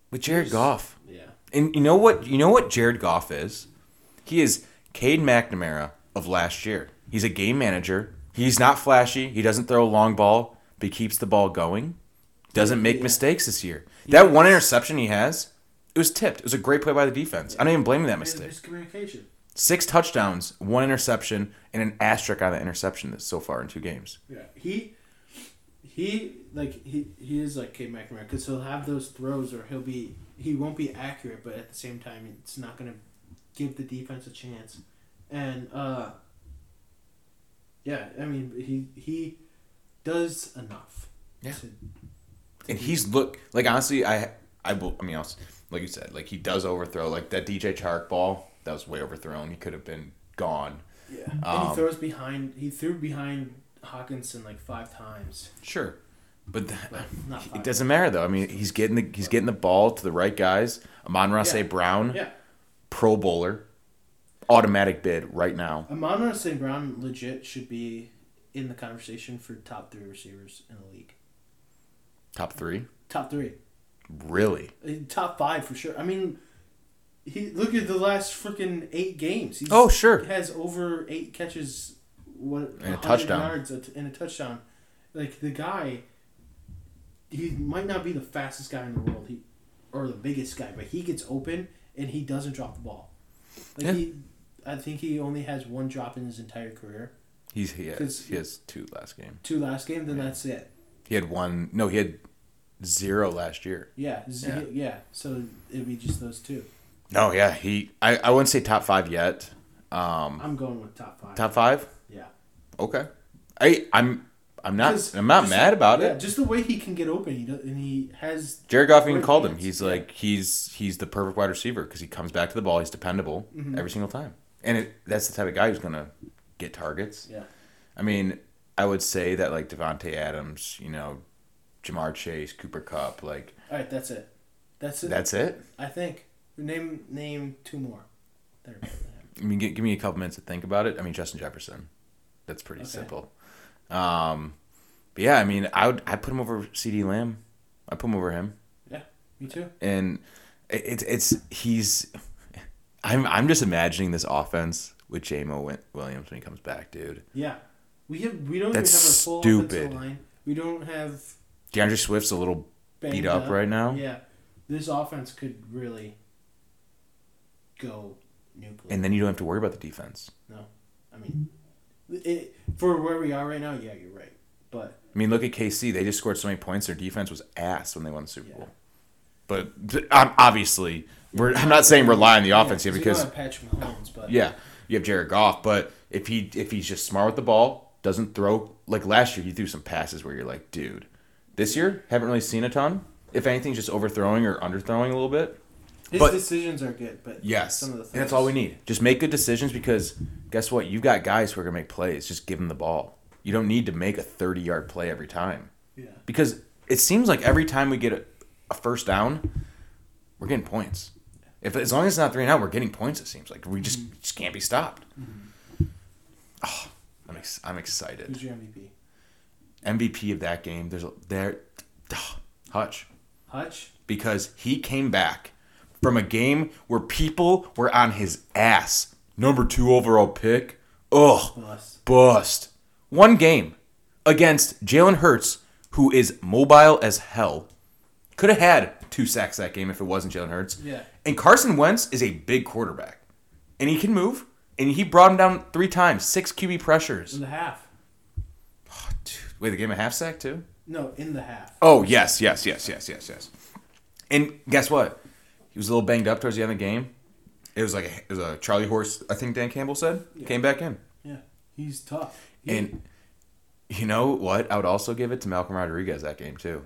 With Jared Goff. Yeah. And you know what? You know what Jared Goff is? He is Cade McNamara of last year. He's a game manager. He's not flashy. He doesn't throw a long ball, but he keeps the ball going. Doesn't make Yeah. mistakes this year. That one interception he has, it was tipped. It was a great play by the defense. I don't even blame him that mistake. Miscommunication. Six touchdowns, one interception, and an asterisk on that interception that's so far in two games. Yeah, he he like he he is like Cade McNamara because he'll have those throws or he'll be he won't be accurate, but at the same time it's not gonna give the defense a chance. And uh, yeah, I mean he he does enough. Yeah. to- and he's look like honestly, I I will. I mean, also, like you said, like he does overthrow. Like that DJ Chark ball, that was way overthrown. He could have been gone. yeah, and Um, he throws behind. He threw behind Hockenson like five times. Sure, but not it doesn't matter though. I mean, he's getting the he's getting the ball to the right guys. Amon Ross Yeah. Brown, Yeah, Pro Bowler, automatic bid right now. Amon St. Brown legit should be in the conversation for top three receivers in the league. Top three, Top three. really? Uh, Top five for sure. I mean, he look at the last freaking eight games. He's, Oh, sure. He has over eight catches, what And a 100 touchdown. yards and a touchdown. Like the guy, he might not be the fastest guy in the world, he or the biggest guy, but he gets open and he doesn't drop the ball. Like Yeah. he, I think he only has one drop in his entire career. He's he has, 'Cause- he has two last game. Two last game, then that's it. He had one. No, he had zero last year. Yeah, z- Yeah. yeah. So it'd be just those two. No, yeah, he. I, I wouldn't say top five yet. Um, I'm going with top five. top five. Yeah. Okay. I I'm I'm not I'm not mad about yeah, it. Just the way he can get open, he does, and he has Jared Goff even called him. He's yeah. like he's he's the perfect wide receiver because he comes back to the ball. He's dependable Mhm. every single time, and it, that's the type of guy who's gonna get targets. yeah. I mean, I would say that like Davante Adams, you know, Ja'Marr Chase, Cooper Kupp, like All right, that's it. That's it. that's it. I think name name two more. That are better than him. I mean, give, give me a couple minutes to think about it. I mean, Justin Jefferson, that's pretty Okay. simple. Um, but yeah, I mean, I would I put him over CeeDee Lamb. I put him over him. Yeah, me too. and it's it's he's I'm I'm just imagining this offense with J-Mo Williams when he comes back, dude. Yeah, we have we don't That's even have a full stupid. offensive line. We don't have DeAndre Swift's a little beat up right now, Yeah, this offense could really go nuclear. and then you don't have to worry about the defense. No, I mean, it, for where we are right now, yeah, you're right. But I mean, look at KC; they just scored so many points. Their defense was ass when they won the Super Yeah. Bowl. But um, obviously, we're, I'm not saying rely on the offense here yeah, because have Patrick Mahomes, but Yeah, you have Jared Goff, but if he if he's just smart with the ball, doesn't throw like last year, he threw some passes where you're like, dude. This year, haven't really seen a ton. If anything, just overthrowing or underthrowing a little bit. His but- decisions are good. But Yes, some of the and that's all we need. Just make good decisions because guess what? You've got guys who are gonna make plays. Just give them the ball. You don't need to make a 30 yard play every time Yeah, because it seems like every time we get a, a first down, we're getting points. If as long as it's not three and out, we're getting points. It seems like we just mm-hmm. just can't be stopped. Oh, I'm ex- I'm excited. Who's your MVP? MVP of that game. There's a, there, oh, Hutch Hutch. because he came back from a game where people were on his ass. Number two overall pick. Ugh, Bust. bust. One game against Jalen Hurts, who is mobile as hell. Could have had two sacks that game if it wasn't Jalen Hurts. Yeah. And Carson Wentz is a big quarterback, and he can move. And he brought him down three times, six QB pressures. In the half. Dude, wait, the game a half sack too? No, in the half. Oh yes, yes, yes, yes, yes, yes. And guess what? He was a little banged up towards the end of the game. It was like a, it was a Charlie horse. I think Dan Campbell said came back in. Yeah. He's tough. He- And you know what? I would also give it to Malcolm Rodriguez that game too.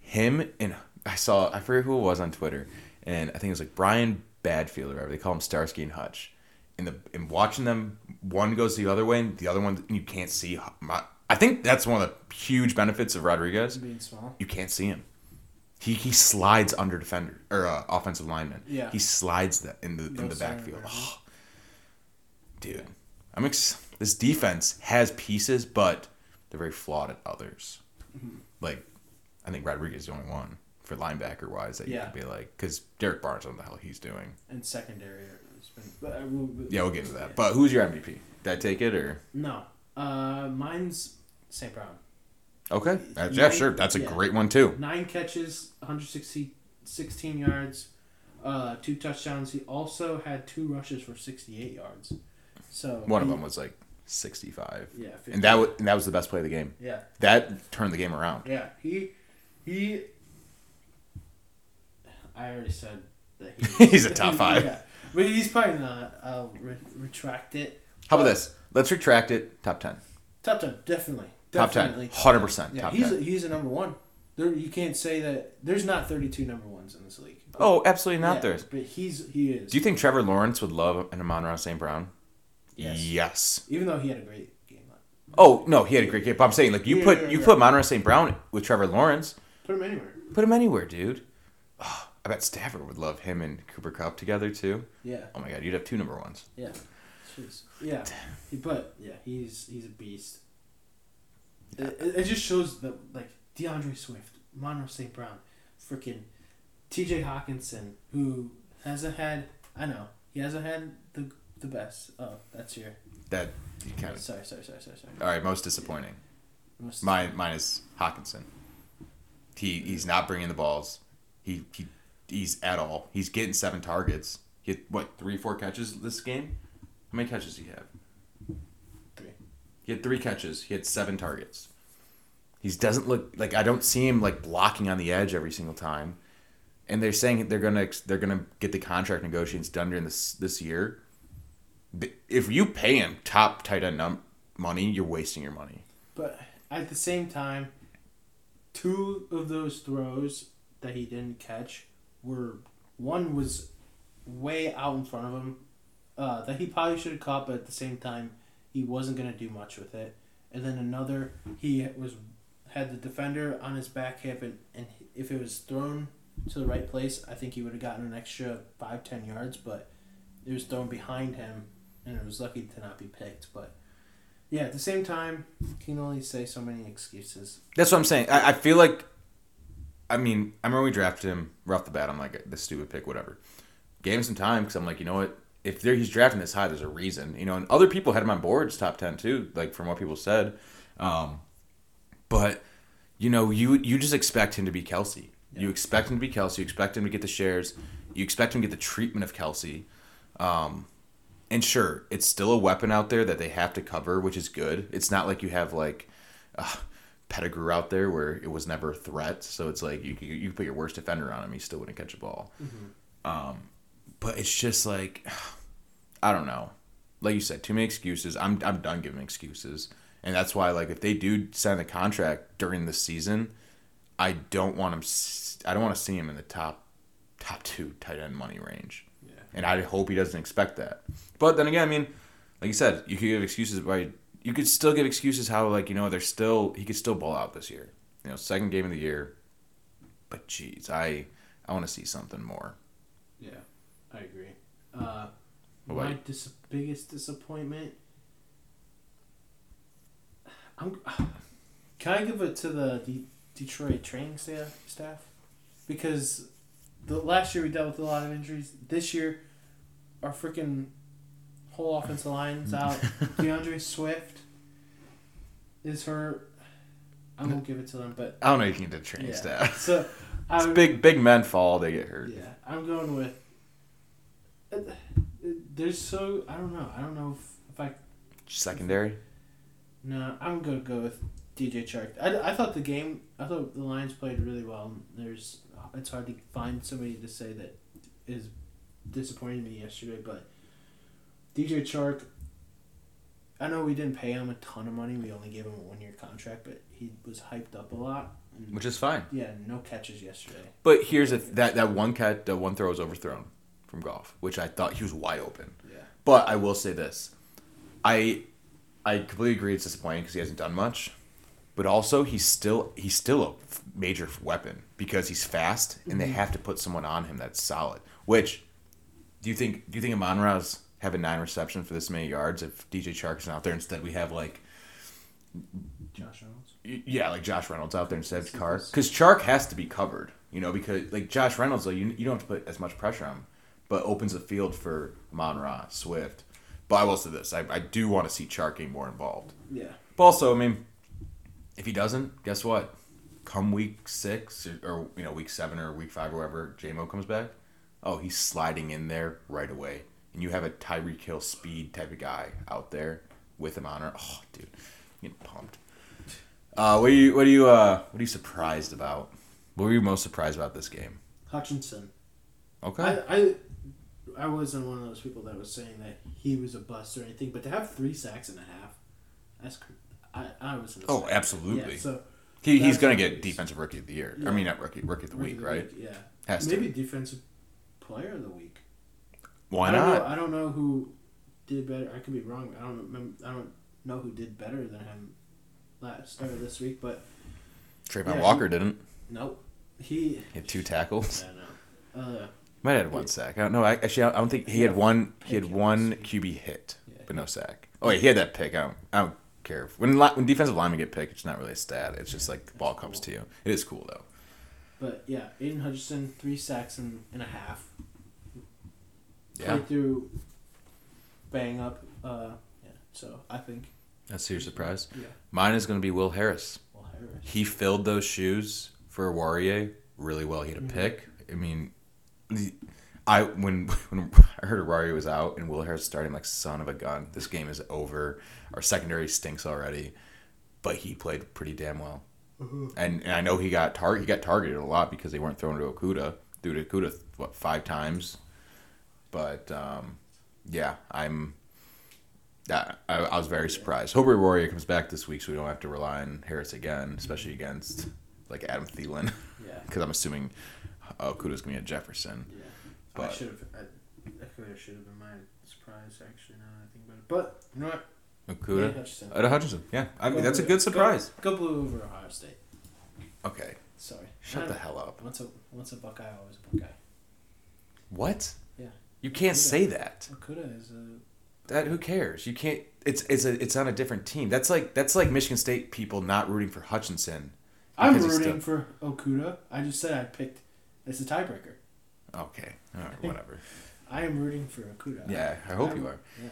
Him and I saw I forget who it was on Twitter, and I think it was like Brian Badfield or whatever. They call him Starsky and Hutch. In the in watching them, one goes the other way, and the other one you can't see. I think that's one of the huge benefits of Rodriguez. being small. You can't see him. He he slides under defender or uh, offensive lineman. Yeah. He slides that in the in the backfield. Oh, dude, I'm ex- this defense has pieces, but they're very flawed at others. Mm-hmm. Like, I think Rodriguez is the only one for linebacker wise that you Yeah. could be like, because Derrick Barnes, I don't know what the hell he's doing. And secondary. Has been, but I will, Yeah, we'll get into that. But who's your MVP? Did I take it or no. Uh, mine's St. Brown. Okay? Yeah, Nine- sure. That's a yeah. great one too. Nine catches, 160, 16 yards, uh, two touchdowns. He also had two rushes for 68 yards. So One of them was like 65, Yeah. 50. and that was and that was the best play of the game. Yeah. That turned the game around. Yeah. He. He. I already said that he, He's a top five. Yeah. But he's probably not. I'll re- retract it. How about this? Let's retract it. Top ten. Top 10, definitely. Top 10. Definitely. 100% Yeah, top he's 10. A, he's a number one. There, you can't say that. There's not 32 number ones in this league. Oh, absolutely not. Yeah, There. But he's he is. Do you think Trevor Lawrence would love an Amon St. Brown? Yes. Yes. Even though he had a great game, Oh no, he had a great game. But I'm saying, like, you Yeah, put yeah, you put Monroe St. Brown with Trevor Lawrence, put him anywhere. put him anywhere, dude. Oh, I bet Stafford would love him and Cooper Kupp together too. Yeah, Oh my god, you'd have two number ones. yeah, Jeez. yeah. He, but yeah, he's he's a beast. It, it, just shows that like DeAndre Swift, Monroe St. Brown, freaking T.J. Hockenson, who hasn't had. I know he hasn't had the the best. Oh, that's your. That you kind of. Sorry, sorry, sorry, sorry, sorry. All right, most disappointing. Most- Mine, mine is Hockenson. He he's not bringing the balls. He he he's at all. He's getting seven targets. He had what three four catches this game? How many catches did he have? He had three catches. He had seven targets. He doesn't look like I don't see him like blocking on the edge every single time. And they're saying they're gonna they're gonna get the contract negotiations done during this this year. If you pay him top tight end num- money, you're wasting your money. But at the same time, two of those throws that he didn't catch were one was way out in front of him uh, that he probably should have caught, but at the same time, he wasn't gonna do much with it. And then another, he was had the defender on his back hip, and, and if it was thrown to the right place, I think he would have gotten an extra five ten yards. But it was thrown behind him, and it was lucky to not be picked. But yeah, at the same time, can only say so many excuses. That's what I'm saying. I, I feel like, I mean, I remember we drafted him right off the bat. I'm like, this stupid pick, whatever. Gave him some time because I'm like, you know what? If there, he's drafting this high, there's a reason. You know, and other people had him on boards top ten too, like from what people said. Um, but you know, you you just expect him to be Kelsey. You expect him to be Kelsey. You expect him to get the shares. You expect him to get the treatment of Kelsey. Um, and sure, it's still a weapon out there that they have to cover, which is good. It's not like you have like uh, Pettigrew out there where it was never a threat. So it's like you could- you put your worst defender on him, he still wouldn't catch a ball. Um, but it's just like I don't know. Like you said, too many excuses. I'm I'm done giving excuses, and that's why like if they do sign the contract during the season, I don't want him. I don't want to see him in the top top two tight end money range. Yeah. And I hope he doesn't expect that. But then again, I mean, like you said, you could give excuses by you could still give excuses how like you know they're still he could still ball out this year. you know, second game of the year. But geez, I I want to see something more. Yeah, I agree. Uh, my dis- biggest disappointment. I'm. Can I give it to the D- Detroit training staff? Staff, because the last year we dealt with a lot of injuries. This year, our freaking whole offensive line's out. DeAndre Swift is hurt. I won't give it to them, but I don't know. if You can get the training yeah. staff. So, I'm, big big men fall, they get hurt. Yeah, I'm going with. There's so I don't know. I don't know if, if I Secondary. no. I'm gonna go with DJ Chark. I, I thought the game. I thought the Lions played really well. There's it's hard to find somebody to say that is disappointed me yesterday, but DJ Chark. I know we didn't pay him a ton of money. We only gave him a one year contract, but he was hyped up a lot. And, Which is fine. yeah, no catches yesterday. But here's a that that one cat, that one throw was overthrown from Goff, which I thought he was wide open. Yeah. But I will say this, I I completely agree it's disappointing because he hasn't done much, but also he's still he's still a f- major weapon because he's fast and they mm-hmm. have to put someone on him that's solid. Which do you think do you think Amon Ra's having nine reception for this many yards if DJ Chark's not there instead we have like Josh Reynolds. y- yeah like Josh Reynolds out there instead of Chark because Chark has to be covered you know because like Josh Reynolds though you, you don't have to put as much pressure on him but opens the field for Amon Ra Swift. But I will say this I, I do want to see Chark get more involved. Yeah. but also I mean if he doesn't guess what? Come week six or, or you know week seven or week five or wherever JMO comes back oh he's sliding in there right away. And you have a Tyreek Hill speed type of guy out there with him on her oh dude I'm getting pumped. Uh, what are you what are you uh what are you surprised about? What were you most surprised about this game? Hutchinson. okay. I, I I wasn't one of those people that was saying that he was a bust or anything, but to have three sacks and a half, that's I I was. Oh, say. absolutely. Yeah, so he, he's gonna get defensive rookie of the year Yeah. I mean not rookie rookie of the rookie week of right Yeah, has maybe to defensive player of the week. why I don't Know, I don't know who did better. I could be wrong. I don't remember. I don't know who did better than him last of this week, but Trayvon Yeah, Walker didn't nope. He. he had two tackles I don't know. Uh, Might have had one sack. I don't know. I, actually, I don't think he had one. He had one QB hit, but no sack. Oh wait, he had that pick. I don't. I don't care when li- when defensive linemen get picked. It's not really a stat. It's just like the ball comes to you. It is cool though. but yeah, Aidan Hutchinson three sacks and, and a half. Yeah, Played through bang up. Uh, yeah. So I think that's your surprise. yeah. Mine is going to be Will Harris. Well, Harris. He filled those shoes for Warrior really well. He had a Mhm. pick. I mean, I when when I heard Warrior was out and Will Harris starting like son of a gun. This game is over. Our secondary stinks already, but he played pretty damn well. And, and I know he got tar- he got targeted a lot because they weren't throwing to Okudah. Threw to Okudah what five times, but um, yeah, I'm. I, I was very surprised. Hope Warrior comes back this week so we don't have to rely on Harris again, especially against like Adam Thielen, Yeah. because I'm assuming Oh, Okudah's gonna be at Jefferson. Yeah. I should have. Could should have been my surprise actually. Now that I think about it, but you know what? Okudah, Nate Hutchinson. Hutchinson. Yeah, I mean that's a good surprise. Go, go blue over Ohio State. Okay, Sorry. shut the hell up. Once a once a Buckeye, always a Buckeye. What? Yeah. You can't Okudah. say that. Okudah is a. That who cares? You can't. It's it's a it's on a different team. That's like that's like Michigan State people not rooting for Hutchinson. I'm rooting for Okudah. I just said I picked. It's a tiebreaker. Okay, all right, whatever. I am rooting for Okudah. Yeah, I hope I'm- you are. Yeah.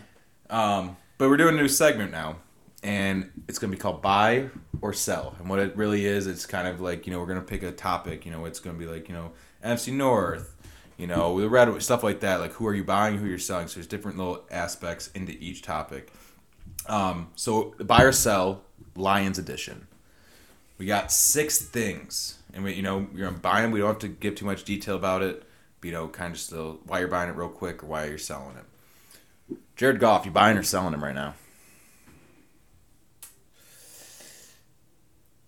Um, but we're doing a new segment now, and it's gonna be called buy or sell. And what it really is, it's kind of like you know we're gonna pick a topic. You know, it's gonna be like you know NFC North, you know the red stuff like that. Like who are you buying, who you're selling. So there's different little aspects into each topic. Um, so buy or sell, Lions edition. We got six things, and we you know you're gonna buy them. We don't have to give too much detail about it. But, you know, kind of still why you're buying it real quick or why you're selling it. Jared Goff, you buying or selling him right now?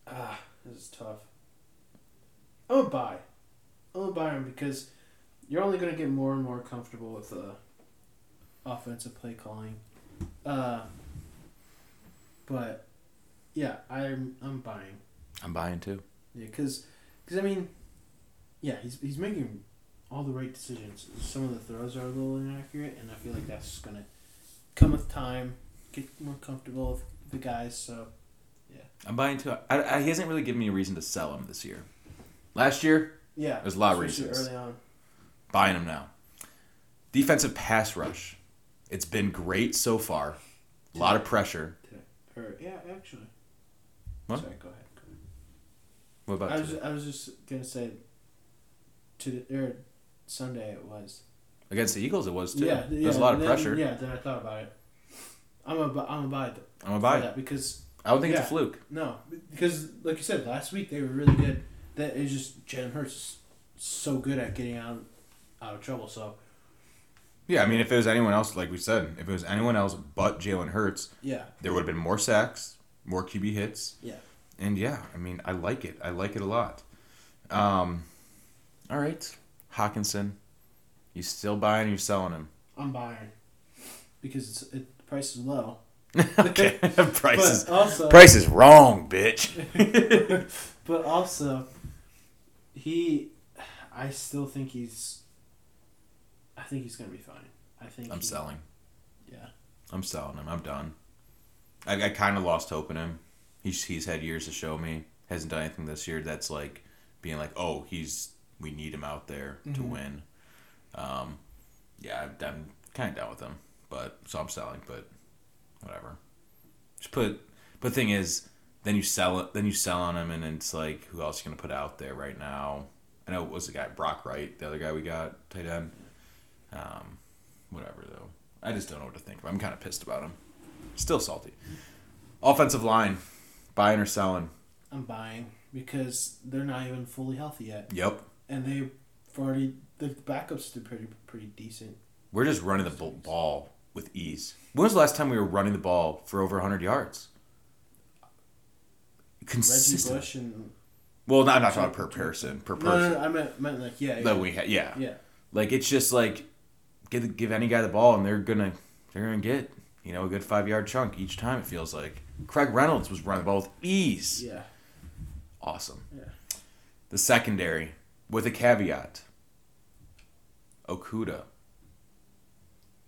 Ah, this is tough. I'm gonna buy. I'm gonna buy him because you're only gonna get more and more comfortable with the offensive play calling. Uh, but yeah, I'm I'm buying. I'm buying too. Yeah, because I mean, yeah, he's he's making all the right decisions. Some of the throws are a little inaccurate, and I feel like that's gonna come with time. Get more comfortable with the guys. So yeah. I'm buying too. I, I, he hasn't really given me a reason to sell him this year. Last year, yeah, There's a lot of reasons. early on. buying him now. Defensive pass rush. It's been great so far. A lot of pressure. Or yeah, actually. What? Sorry, go ahead. What about I was today? I was just gonna say. To the, or Sunday it was. against the Eagles? It was too. Yeah, There's yeah, a lot of then- pressure. Yeah, then I thought about it. I'm a I'm a buy I'm gonna buy it. that because I don't think it's Yeah. a fluke. no because like you said last week they were really good. That is just Jalen Hurts is so good at getting out out of trouble. So Yeah, I mean, if it was anyone else, like we said, if it was anyone else but Jalen Hurts, yeah, there would have been more sacks, more QB hits. Yeah. And yeah, I mean, I like it. I like it a lot. Um, all right, Hockenson, you still buying? or You selling him? I'm buying because it's, it, the price is low. okay, price is But also price is wrong, bitch. but also, he, I still think he's. I think he's gonna be fine. I think I'm he- selling. Yeah, I'm selling him. I'm done. I, I kind of lost hope in him. He's he's had years to show me. Hasn't done anything this year that's like being like, oh, he's we need him out there to Mhm. win. Um, yeah, I'm, I'm kind of down with him, but so I'm selling. But whatever. Just put. But thing is, then you sell it. Then you sell on him, and it's like, who else you gonna put out there right now? I know it was the guy Brock Wright, the other guy we got tight end. Um, whatever though. I just don't know what to think. I'm kind of pissed about him. Still salty. Offensive line, buying or selling? I'm buying because they're not even fully healthy yet, Yep. and they've already the backups did pretty pretty decent. We're just running the ball with ease. When was the last time we were running the ball for over 100 yards? Reggie Consistent. Bush and Well, not, I'm not talking per person. Per person. no, no, I meant meant like yeah, yeah, That we had, yeah. yeah. Like it's just like give give any guy the ball and they're gonna they're gonna get you know a good five yard chunk each time. It feels like Craig Reynolds was running the ball with ease. Yeah. Awesome. Yeah. The secondary with a caveat. Okudah.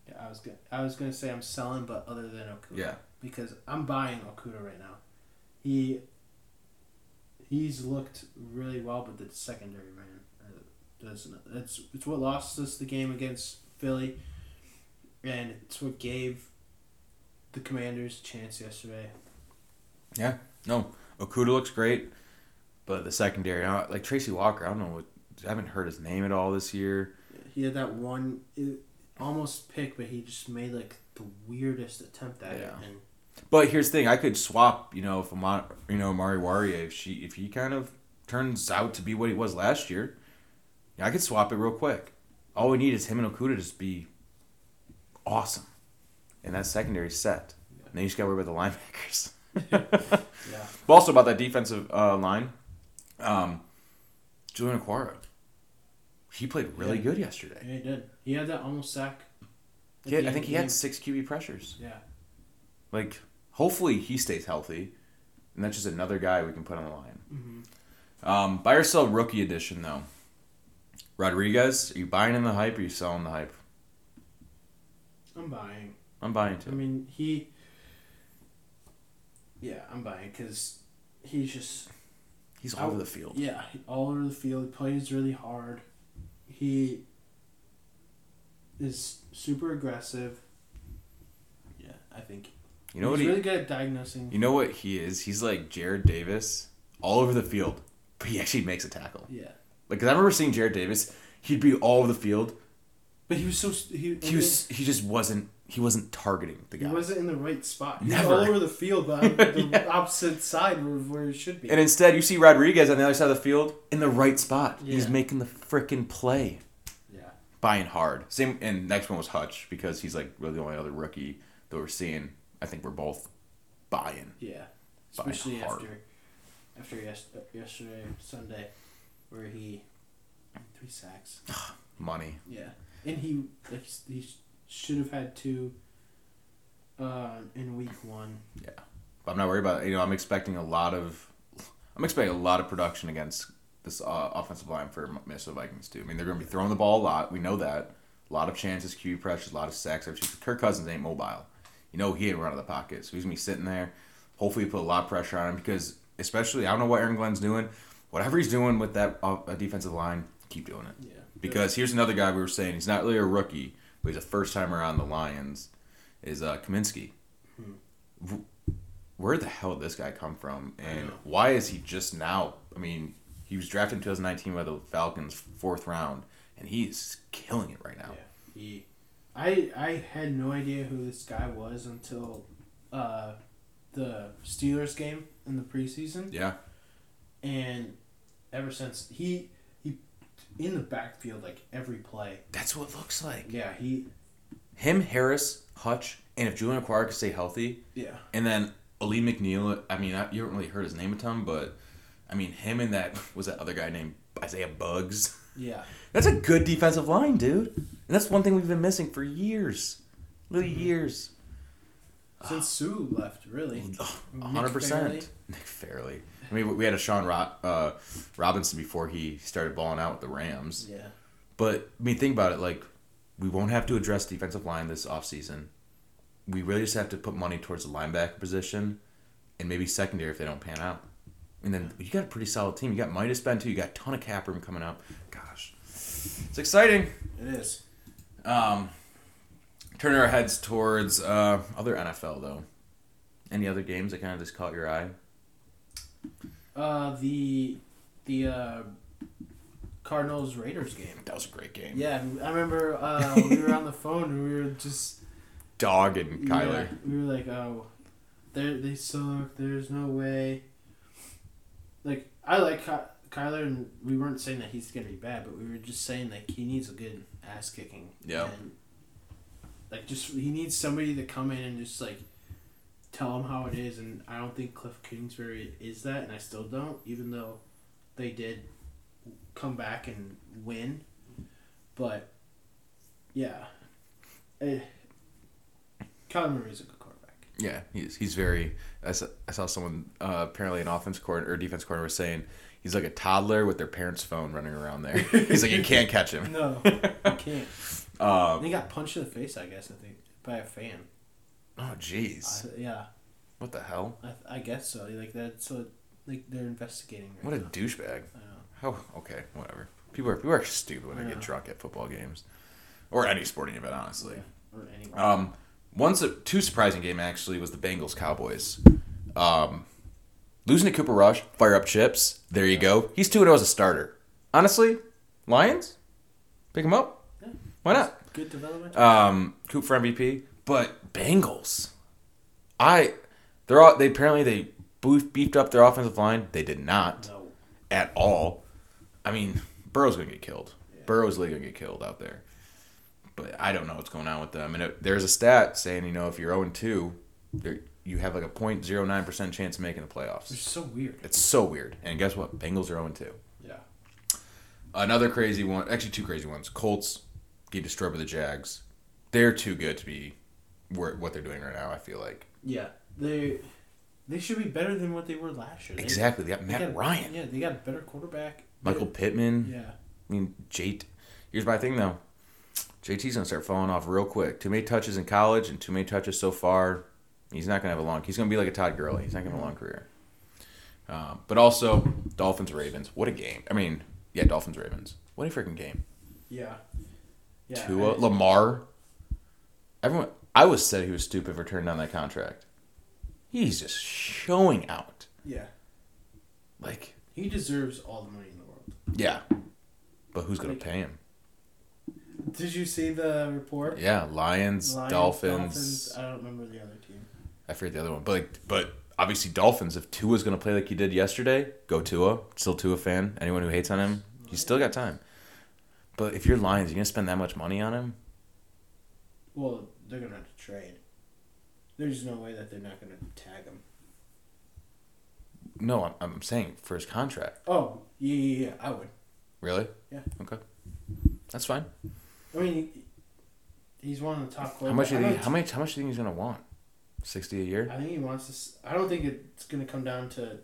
Yeah, I was gonna, I was gonna say I'm selling, but other than Okudah. Yeah. Because I'm buying Okudah right now. He. He's looked really well, but the secondary man uh, doesn't. It's it's what lost us the game against Philly, and it's what gave the Commanders chance yesterday. Yeah, no, Okudah looks great, but the secondary, like Tracy Walker, I don't know what. I haven't heard his name at all this year. He had that one it, almost pick, but he just made like the weirdest attempt at it. Yeah. And But here's the thing: I could swap, you know, if Amon, you know, Mari Warrior, if she, if he kind of turns out to be what he was last year, yeah, I could swap it real quick. All we need is him and Okudah to just be awesome, and that secondary set. And then you just got to worry about the linebackers. yeah, But also about that defensive uh, line, um, Julian Okwara. He played really Yeah. good yesterday. yeah, he did. He had that almost sack. Yeah, I think he had six QB pressures. Yeah, Like, hopefully he stays healthy, and that's just another guy we can put on the line. hmm Um, buy or sell rookie edition though. Rodriguez, are you buying in the hype or are you selling the hype? I'm buying. I'm buying too. I mean, he. Yeah, I'm buying because he's just He's all over the field. yeah all over the field. He plays really hard. He is super aggressive. Yeah, I think You know he's what he? really good at diagnosing. You know what he is? He's like Jared Davis, all over the field, but he actually makes a tackle. yeah, Like, 'cause I remember seeing Jared Davis. He'd be all over the field. But he was so he, He was. He just wasn't. He wasn't targeting the guy. He wasn't in the right spot. He Never. was all over the field, but on the Yeah. opposite side where, where it should be. And instead, you see Rodriguez on the other side of the field in the right spot. He's making the freaking play. yeah, buying hard. Same and next one was Hutch because he's like really the only other rookie that we're seeing. I think we're both buying. yeah. Buying Especially hard. after after yes, yesterday Sunday, where he three sacks. Money. Yeah, and he like he should have had two. Uh, in week one. But I'm not worried about it. You know, I'm expecting a lot of I'm expecting a lot of production against this uh, offensive line for Minnesota Vikings too. I mean, they're going to be throwing the ball a lot. We know that. A lot of chances, QB pressures, a lot of sacks. Kirk Cousins ain't mobile. You know he ain't run out of the pocket, so he's gonna be sitting there. Hopefully, put a lot of pressure on him because, especially, I don't know what Aaron Glenn's doing. Whatever he's doing with that uh, defensive line, keep doing it. Yeah. Because here's another guy we were saying he's not really a rookie, but he's a first timer on the Lions. Is uh, Cominsky. Hmm. Where the hell did this guy come from, and why is he just now? I mean, he was drafted in 2019 by the Falcons, fourth round, and he's killing it right now. Yeah. He, I I had no idea who this guy was until uh, the Steelers game in the preseason, Yeah, and ever since he he in the backfield like every play. that's what it looks like. Yeah, he Him, Harris, Hutch, and if Julian Okwara could stay healthy, yeah and then Alim McNeill. I mean, I, you haven't really heard his name a ton, but I mean, him and that was that other guy named Isaiah Buggs. yeah That's a good defensive line, dude. And that's one thing we've been missing for years, literally mm-hmm. years. since Suh left really. hundred percent. Nick Fairley. I mean, we had a Sean Ro- uh, Robinson before he started balling out with the Rams. Yeah. But I mean, think about it. Like, we won't have to address defensive line this offseason. We really just have to put money towards the linebacker position, and maybe secondary if they don't pan out. And then you got a pretty solid team. You got Midas Ben too. You got a ton of cap room coming up. Gosh, it's exciting. It is. Um, turning our heads towards uh, other NFL though. Any other games that kind of just caught your eye? Uh, the the uh, Cardinals Raiders game. That was a great game. Yeah, I remember uh, we were on the phone and we were just Dog and Kyler. Yeah, we were like, oh, they they suck. There's no way. Like I like Ky- Kyler, and we weren't saying that he's gonna be bad, but we were just saying like he needs a good ass kicking. Yeah. And, like just he needs somebody to come in and just like tell them how it is, and I don't think Cliff Kingsbury is that, and I still don't, even though they did come back and win, but yeah, eh, Kyler Murray's a good quarterback. Yeah, he's he's very. I saw, I saw someone uh, apparently an offense coordinator or defense coordinator was saying he's like a toddler with their parents' phone running around there. He's like you can't catch him. No, you can't. Um, he got punched in the face, I guess. I think by a fan. Oh jeez, I, yeah, what the hell? I, I guess so. Like that. So like they're investigating. Right What a now. douchebag. I know. How okay, whatever. People are people are stupid when they Yeah. get drunk at football games, or any sporting event, honestly. Or anyway. Um, one su- two surprising game actually was the Bengals Cowboys. Um, losing to Cooper Rush, fire up chips. There you go. He's two and zero as a starter. Honestly, Lions, pick him up. Yeah. Why not? Good development. Um, Coop for MVP, but Bengals. I, they're all they apparently they beefed up their offensive line. They did not no. at all. I mean, Burrow's gonna get killed. Yeah. Burrow's really gonna get killed out there. But I don't know what's going on with them. And it, there's a stat saying you know if you're 0 2, you have like a 0.09 percent chance of making the playoffs. It's so weird. It's so weird. And guess what? Bengals are 0 2. Yeah. Another crazy one. Actually, two crazy ones. Colts get destroyed by the Jags. They're too good to be where- what they're doing right now. I feel like Yeah. They they should be better than what they were last year. They- exactly. They got they Matt got- Ryan, Yeah, they got a better quarterback. Michael Pittman. Yeah. I mean, Jate. Here's my thing though. JT's gonna start falling off real quick. Too many touches in college and too many touches so far. He's not gonna have a long. He's gonna be like a Todd Gurley. He's not gonna have a long career. Um, but also Dolphins Ravens. What a game. I mean, yeah, Dolphins Ravens. What a freaking game. Yeah. Yeah. Tua I- Lamar. Everyone. I was said he was stupid for turning down that contract. He's just showing out. yeah. Like, He deserves all the money in the world. yeah. But who's gonna Like- pay him? Did you see the report? Yeah, Lions, Lions, Dolphins. Dolphins, I don't remember the other team. I forget the other one, but like, but obviously Dolphins. If Tua's gonna play like he did yesterday, go Tua. Still Tua fan. Anyone who hates on him, he's still got time. But if you're Lions, you're gonna spend that much money on him. Well, they're gonna have to trade. There's no way that they're not gonna tag him. No, I'm, I'm saying for his contract. Oh, yeah, yeah, yeah. I would. Really? Yeah. Okay. That's fine. I mean, he's one of the top. How much do you think? How much? How much do you think he's gonna want? Sixty a year. I think he wants to. I don't think it's gonna come down to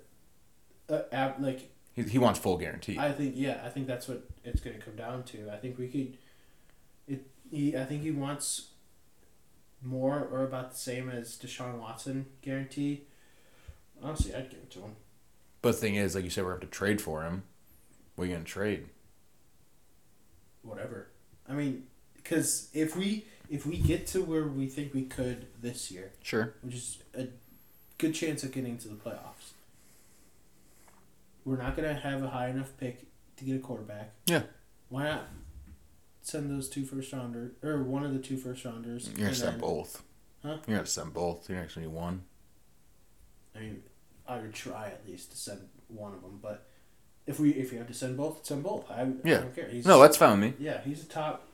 uh, ab- like He, he wants full guarantee. I think yeah, I think that's what it's going to come down to. I think we could. It he I think he wants more or about the same as Deshaun Watson guarantee. Honestly, I'd give it to him. but the thing is, like you said, we're going to trade for him. What are you going to trade? Whatever. I mean, because if we if we get to where we think we could this year, Sure. which is a good chance of getting to the playoffs, we're not going to have a high enough pick to get a quarterback. Yeah. Why not send those two first rounders or one of the two first rounders? You're gonna send then- both. Huh? You're going to send both. You're actually one. I mean, I would try at least to send one of them, but if we if you have to send both, send both. I, Yeah. I don't care. He's, No, that's fine with me. yeah, he's a top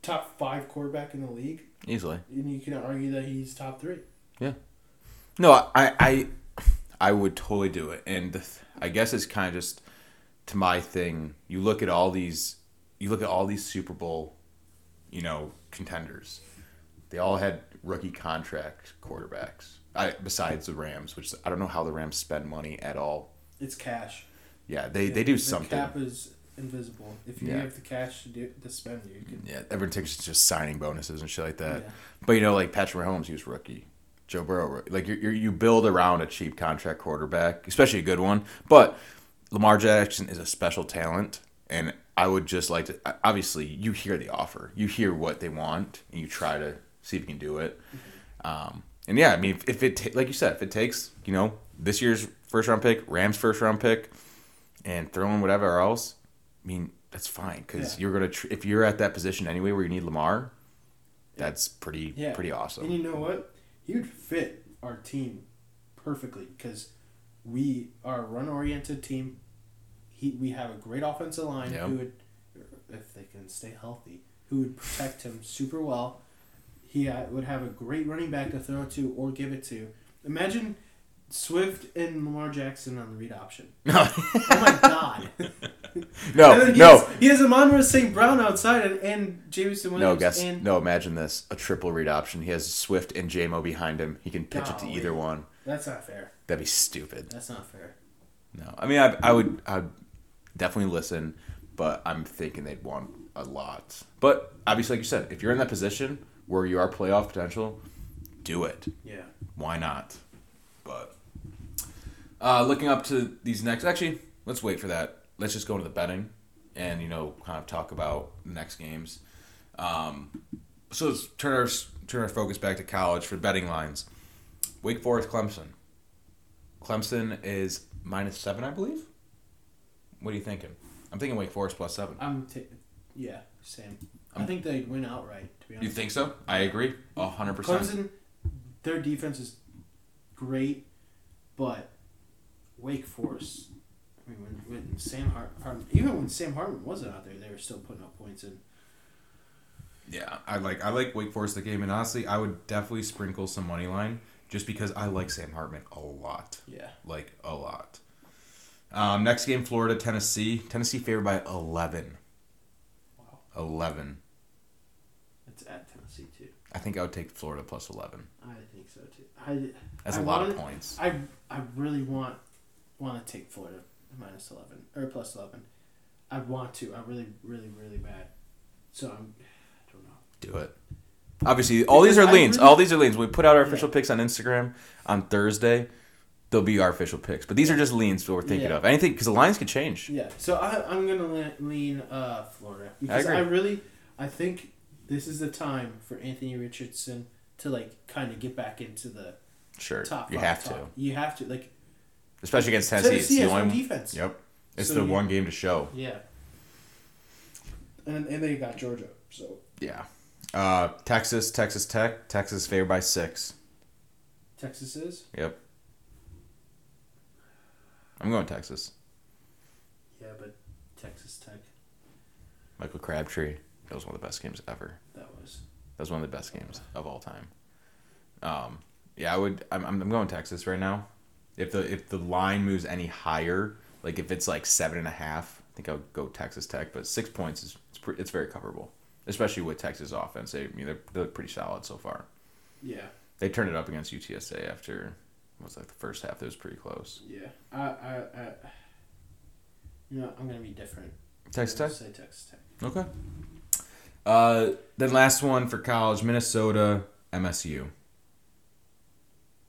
top five quarterback in the league, Easily. and you can argue that he's top three. Yeah. No, I, I, I would totally do it, and I guess it's kind of just to my thing. You look at all these, you look at all these Super Bowl, you know, contenders. They all had rookie contract quarterbacks. I, besides the Rams, which I don't know how the Rams spend money at all. It's cash. Yeah, they, they do the something. cap is invisible. If you Yeah. have the cash to, do, to spend, you can. Yeah, everyone takes just signing bonuses and shit like that. Yeah. But you know, like Patrick Mahomes, he was rookie. Joe Burrow, like you you you build around a cheap contract quarterback, especially a good one. But Lamar Jackson is a special talent, and I would just like to. Obviously, you hear the offer, you hear what they want, and you try to see if you can do it. Um, and yeah, I mean, if, if it ta- like you said, if it takes you know this year's first round pick, Rams first round pick, and throwing whatever else, I mean that's fine because Yeah. you're gonna tr- if you're at that position anyway where you need Lamar, that's pretty Yeah. pretty awesome. And you know what? He would fit our team perfectly because we are a run oriented team. He we have a great offensive line Yep. who would, if they can stay healthy, who would protect him super well. He uh, would have a great running back to throw to or give it to. Imagine Swift and Lamar Jackson on the read option. Oh my god! no, he no, has, he has Amon St. Brown outside and, and Jameson no. Williams. Guess and no. Imagine this: a triple read option. He has Swift and JMO behind him. He can pitch it to either one. That's not fair. That'd be stupid. That's not fair. No, I mean, I, I would, I would definitely listen, but I'm thinking they'd want a lot. But obviously, like you said, if you're in that position where you are playoff potential, do it. Yeah. Why not? But uh, looking up to these next, actually, let's wait for that. Let's just go into the betting, and you know, kind of talk about the next games. Um, so let's turn our turn our focus back to college for betting lines. Wake Forest, Clemson. Clemson is minus seven, I believe. What are you thinking? I'm thinking Wake Forest plus seven. I'm t- yeah, same. I think they'd win outright. To be honest, You think so? I agree, a hundred percent. Clemson, their defense is great, but Wake Forest. I mean, when, when Sam Hart, Hartman, even when Sam Hartman wasn't out there, they were still putting up points. And Yeah, I like I like Wake Forest the game, and honestly, I would definitely sprinkle some money line just because I like Sam Hartman a lot, yeah, like a lot. Um, next game, Florida Tennessee. Tennessee favored by eleven. wow, Eleven. it's at Tennessee too. I think I would take Florida plus eleven. I think so too. I That's I a lot of points. I I really want want to take Florida minus eleven or plus eleven. I want to. I really, really, really bad. So I'm. I don't know. Do it. Obviously, all these are leans. really- all these are leans. We put out our official Yeah. picks on Instagram on Thursday. They'll be our official picks, but these are just leans that we're thinking Yeah. of. Anything because the lines could change. Yeah. So I I'm gonna lean uh Florida because agree. I, really I think this is the time for Anthony Richardson to like kind of get back into the Sure, top. you have top. to, You have to like especially against Tennessee. Tennessee it's the only, defense. Yep, it's So the you- one game to show. Yeah. And and they got Georgia. So Yeah. Uh, Texas, Texas Tech. Texas favored by six. Texas is. Yep. I'm going Texas. Yeah, but Texas Tech. Michael Crabtree. That was one of the best games ever. That was. That was one of the best games of all time. Um, yeah, I would. I'm, I'm going Texas right now. If the if the line moves any higher, like if it's like seven and a half, I think I would go Texas Tech. But six points is it's, pre- it's very coverable, especially with Texas offense. They I mean they're, they look pretty solid so far. Yeah. They turned it up against UTSA after was like the first half. That was pretty close. Yeah. I, I, I, you know, I'm gonna be different. Texas Tech. Say Texas Tech. Okay. Uh, then last one for college: Minnesota, MSU.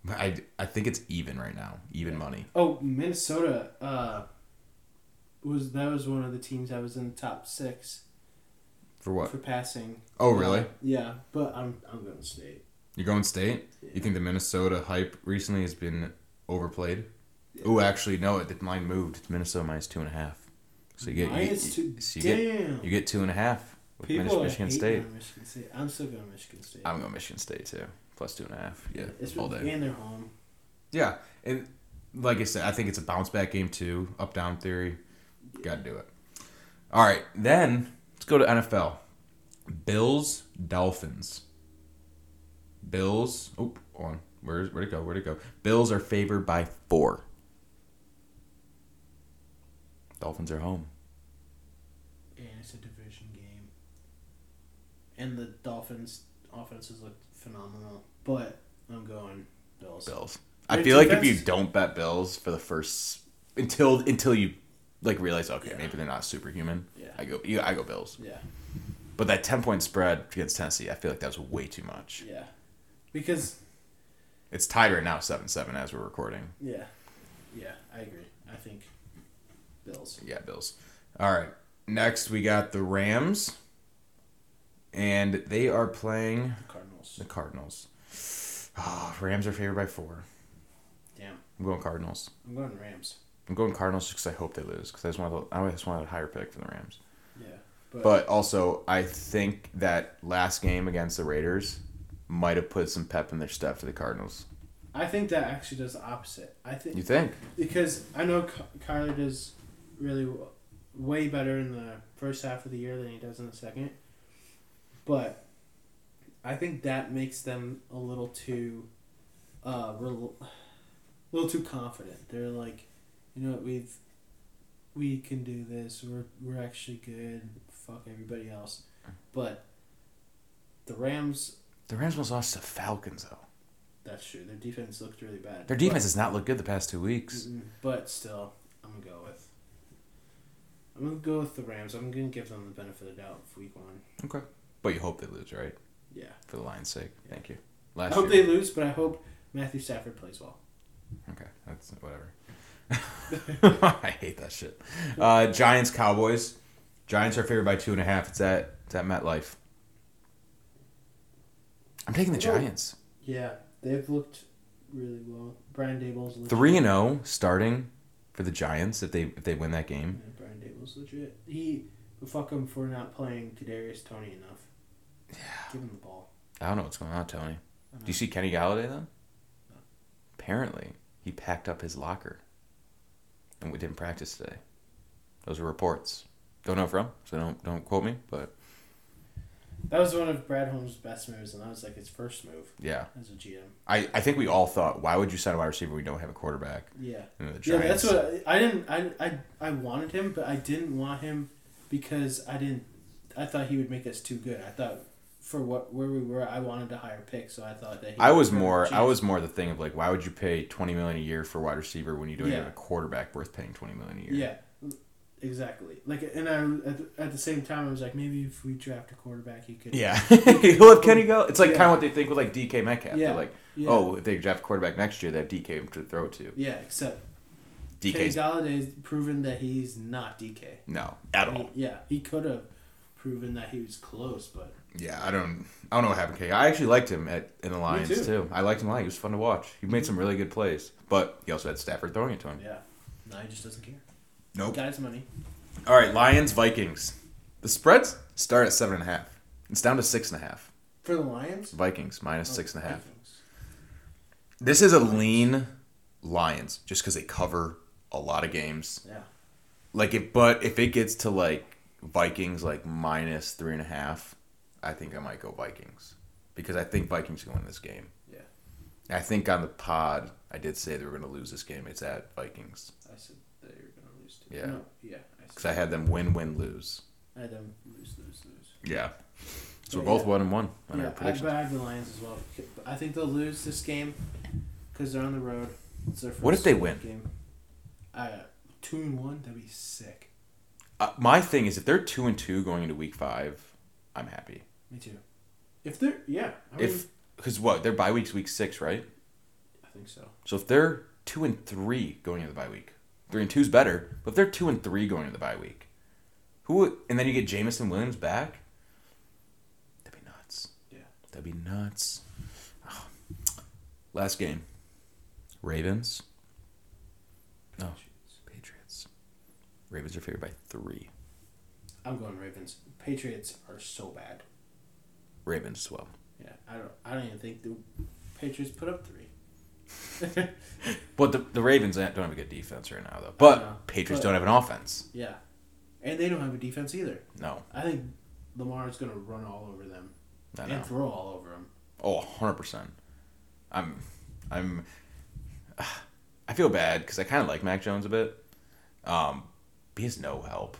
I, I think it's even right now, even money. Oh, Minnesota. Uh, was that was one of the teams that was in the top six For what? for passing. Oh, really? Uh, yeah, but I'm I'm going to state. You're going state? Yeah. You think the Minnesota hype recently has been overplayed? Yeah. Oh, actually, no. It mine moved. It's Minnesota minus two and a half. So you get you, Minus you, two. so you get Damn. you get two and a half with People Michigan State. Michigan State. I'm still going Michigan State. I'm going Michigan State too, plus two and a half. Yeah, it's all day. and they're home. Yeah, and like I said, I think it's a bounce back game too. Up down theory, got to do it. All right, then let's go to NFL. Bills Dolphins. Bills. Oh, on. Where's where'd it go? Where'd it go? Bills are favored by four. Dolphins are home. And it's a division game. And the Dolphins' offenses look phenomenal. But I'm going Bills. Bills. I Their feel like if you don't bet Bills for the first until until you like realize okay Yeah. maybe they're not superhuman. Yeah. I go I go Bills. Yeah. But that ten point spread against Tennessee, I feel like that was way too much. Yeah. Because It's tied right now, seven seven as we're recording. yeah. Yeah, I agree. I think Bills. Yeah, Bills. All right. Next we got the Rams, and they are playing The Cardinals. the Cardinals. Oh, Rams are favored by four. Damn. I'm going Cardinals. I'm going Rams. I'm going Cardinals just because I hope they lose because I just want I just want a higher pick for the Rams. Yeah. But, But also, I think that last game against the Raiders might have put some pep in their step for the Cardinals. I think that actually does the opposite. I think You think? because I know Ky- Kyler does really w- way better in the first half of the year than he does in the second, but I think that makes them a little too, uh, rel- a little too confident. They're like, you know, what, we've we can do this. We're we're actually good. Fuck everybody else, but the Rams. The Rams almost lost to the Falcons though. That's true. Their defense looked really bad. Their defense has not looked good the past two weeks. But still, I'm gonna go with. I'm gonna go with the Rams. I'm gonna give them the benefit of the doubt for week one. Okay. But you hope they lose, right? Yeah. For the Lions' sake. Thank you. I hope year. they lose, but I hope Matthew Stafford plays well. Okay, that's whatever. I hate that shit. Uh, Giants, Cowboys. Giants are favored by two and a half. It's at it's at MetLife. I'm taking the Oh. Giants. Yeah, they've looked really well. Brian Daboll's legit. Three and zero starting for the Giants if they if they win that Yeah, game. Brian Daboll's legit. He fuck him for not playing Kadarius Toney enough. Yeah. Give him the ball. I don't know what's going on, Toney. Do you see Kenny Golladay though? Apparently, he packed up his locker, and we didn't practice today. Those are reports. Don't know from, so don't don't quote me. But That was one of Brad Holmes' best moves, and that was like his first move yeah, as a GM. I, I think we all thought, why would you sign a wide receiver we don't have a quarterback? Yeah. Yeah, that's what I, I didn't. I, I I wanted him, but I didn't want him because I didn't. I thought he would make us too good. I thought for what where we were, I wanted to higher pick, so I thought that. He I was more I was more the thing of like, why would you pay twenty million a year for a wide receiver when you don't Yeah. have a quarterback worth paying twenty million a year? Yeah, exactly. Like, and I at the, at the same time, I was like, maybe if we draft a quarterback, he could. Yeah, he'll have Kenny go. It's like Yeah. kind of what they think with like DK Metcalf. Yeah. They're like, Yeah. oh, if they draft a quarterback next year, they have DK to throw to. Yeah, except DK Golladay's proven that he's not DK. no at all. He- yeah, he could have proven that he was close, but Yeah, I don't. I don't know what happened. to K. I actually liked him at in the Lions too. too. I liked him a lot. He was fun to watch. He made some really good plays, but he also had Stafford throwing it to him. yeah, no, he just doesn't care. Nope. Guy's money. All right, Lions Vikings. The spreads start at seven and a half. It's down to six and a half. For the Lions? Vikings minus Oh, six and a half. Vikings. This is a lean Lions just because they cover a lot of games. Yeah. Like if, but if it gets to like Vikings like minus three and a half, I think I might go Vikings because I think Vikings can win this game. Yeah. I think on the pod I did say they were going to lose this game. It's at Vikings I said they were gonna lose too. Yeah. No, yeah. I because said I had them win, win, lose. I had them lose, lose, lose. Yeah. So we're Yeah, both one and one on Yeah, our predictions. I have the Lions as well. I think they'll lose this game because they're on the road. It's their What if they win? Game. Uh, two and one. That'd be sick. Uh, my thing is, if they're two and two going into week five, I'm happy. Me too. If they're yeah, I If because what their bye week's week six, right? I think so. So if they're two and three going into the bye week, three and two's better. But if they're two and three going into the bye week, who and then you get Jameson Williams back, that'd be nuts. Yeah. that'd be nuts. Ah. Last game, Ravens. No, Patriots. Ravens are favored by three. I'm going Ravens. Patriots are so bad. Ravens as well. Yeah, I don't. I don't even think the Patriots put up three. But the, the Ravens don't have a good defense right now, though. But Patriots but- don't have an offense. yeah, and they don't have a defense either. No, I think Lamar's gonna run all over them I and throw all over them. Oh, 100%. I'm I'm I feel bad cuz I kind of like Mac Jones a bit. Um he has no help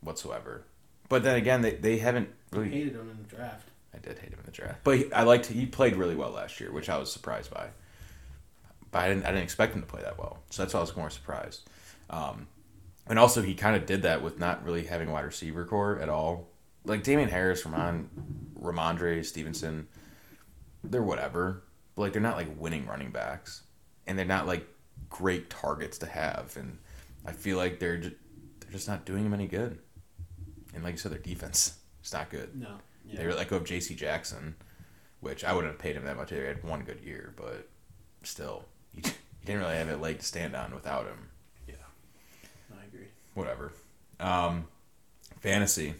whatsoever. But then again, they, they haven't really Hated him in the draft. I did hate him in the draft. But he, I liked he played really well last year, which I was surprised by. But I didn't I didn't expect him to play that well. So that's why I was more surprised. Um and also he kind of did that with not really having a wide receiver core at all. Like Damien Harris, Ramon Rhamondre Stevenson, they're whatever. But like they're not like winning running backs, and they're not like great targets to have. And I feel like they're just, they're just not doing them any good. And like you said, their defense is not good. No. Yeah. They were let go of J.C. Jackson, which I wouldn't have paid him that much. He had one good year, but still, you, you didn't really have a leg to stand on without him. yeah. I agree. Whatever. Um, fantasy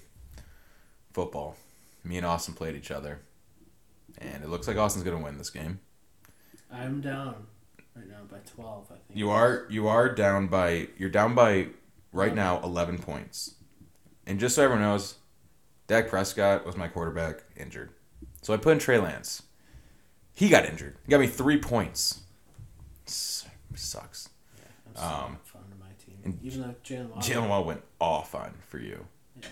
football. Me and Austin played each other, and it looks like Austin's gonna win this game. I'm down right now by twelve. I think. You are you are down by you're down by right now eleven points, and just so everyone knows, Dak Prescott was my quarterback injured, so I put in Trey Lance. He got injured. He got me three points. Sucks. Yeah, I'm Um, fun to my team. and Even though Jaylen Waddle. Jalen Wall went off on for you. Yeah.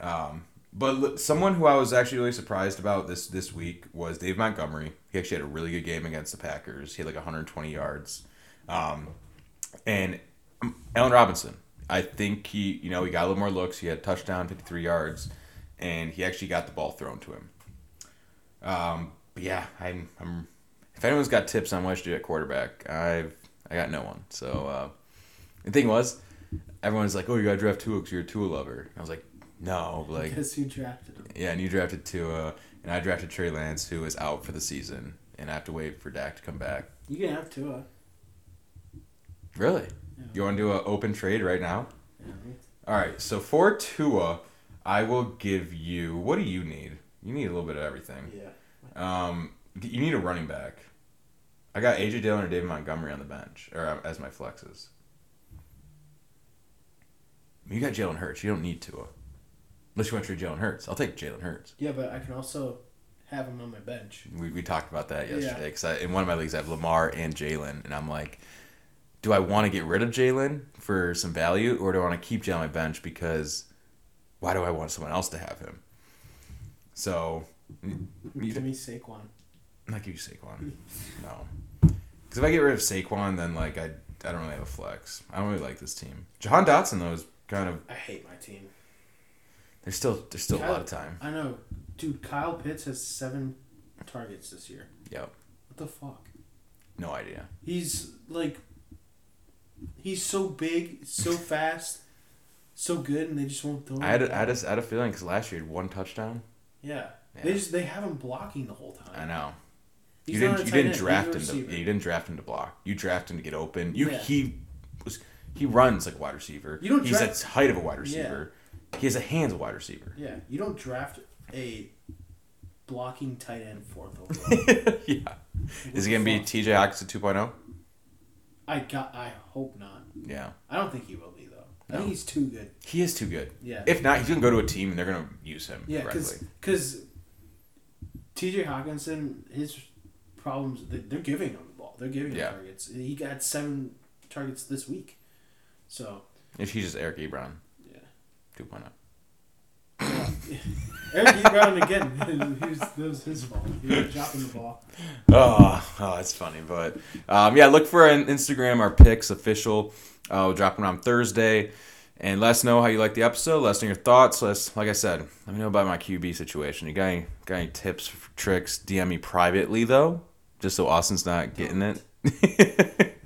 Um, but l- someone who I was actually really surprised about this this week was Dave Montgomery. He actually had a really good game against the Packers. He had like 120 yards. Um, and um, Allen Robinson, I think he, you know, he got a little more looks. He had a touchdown, 53 yards, and he actually got the ball thrown to him. Um, but yeah, I'm, I'm. If anyone's got tips on what to do at quarterback, I've I got no one. So uh, the thing was, everyone's like, "Oh, you got to draft Tua because you're a Tua lover." I was like, "No, like Because you drafted him. yeah." And you drafted Tua, and I drafted Trey Lance, who is out for the season, and I have to wait for Dak to come back. You can have Tua. Really? Yeah. You want to do an open trade right now? Yeah. All right. So for Tua, I will give you. What do you need? You need a little bit of everything. Yeah. Um, you need a running back. I got AJ Dillon or David Montgomery on the bench or uh, as my flexes. You got Jalen Hurts. You don't need Tua. Unless you want to trade Jalen Hurts. I'll take Jalen Hurts. Yeah, but I can also have him on my bench. We, we talked about that yesterday because in one of my leagues I have Lamar and Jalen, and I'm like, do I want to get rid of Jalen for some value, or do I want to keep Jalen on my bench because why do I want someone else to have him? So, Give me Saquon. I'm not give you Saquon. No, because if I get rid of Saquon, then like I I don't really have a flex. I don't really like this team. Jahan Dotson though is kind of I hate my team. there's still there's still a lot of time. I know, dude. Kyle Pitts has seven targets this year. Yep, What the fuck? no idea. He's like, he's so big, so fast, so good, and they just won't throw. I had the a, I had a, I had a feeling because last year he had one touchdown. Yeah. Yeah. They just they have him blocking the whole time. I know. He's you didn't you didn't end, draft him to yeah, you didn't draft him to block. You draft him to get open. You Yeah. he was he runs like a wide receiver. You don't He's draft- at height of a wide receiver. He has a hands wide receiver. Yeah, you don't draft a blocking tight end fourth overall. yeah. Is he gonna be. TJ Hockenson 2.0? I got. I hope not. Yeah. I don't think he will be though. I think he's too good. He is too good. Yeah. If not, he's gonna go to a team and they're gonna use him yeah, correctly. because T.J. Hockenson, his problems. they- They're giving him the ball. They're giving him Yeah. targets. He got seven targets this week. So If he's just Eric Ebron yeah. 2.0. Eric Ebron again. He was, that was his fault. He was dropping the ball. Oh, oh, that's funny. But um, yeah, look for on Instagram our picks official. Uh, we'll drop them on Thursday. And let us know how you like the episode. Let us know your thoughts. Let us, like I said, let me know about my QB situation. You got any, got any tips, tricks? DM me privately though, just so Austin's not getting it.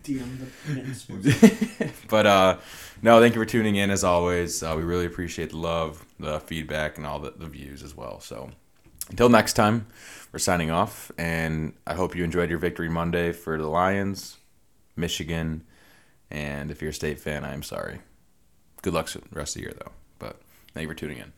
DM the but uh, no, thank you for tuning in as always. Uh, we really appreciate the love, the feedback, and all the, the views as well. So until next time, we're signing off, and I hope you enjoyed your victory Monday for the Lions, Michigan, and if you're a state fan, I'm sorry. Good luck the rest of the year though. But thank you for tuning in.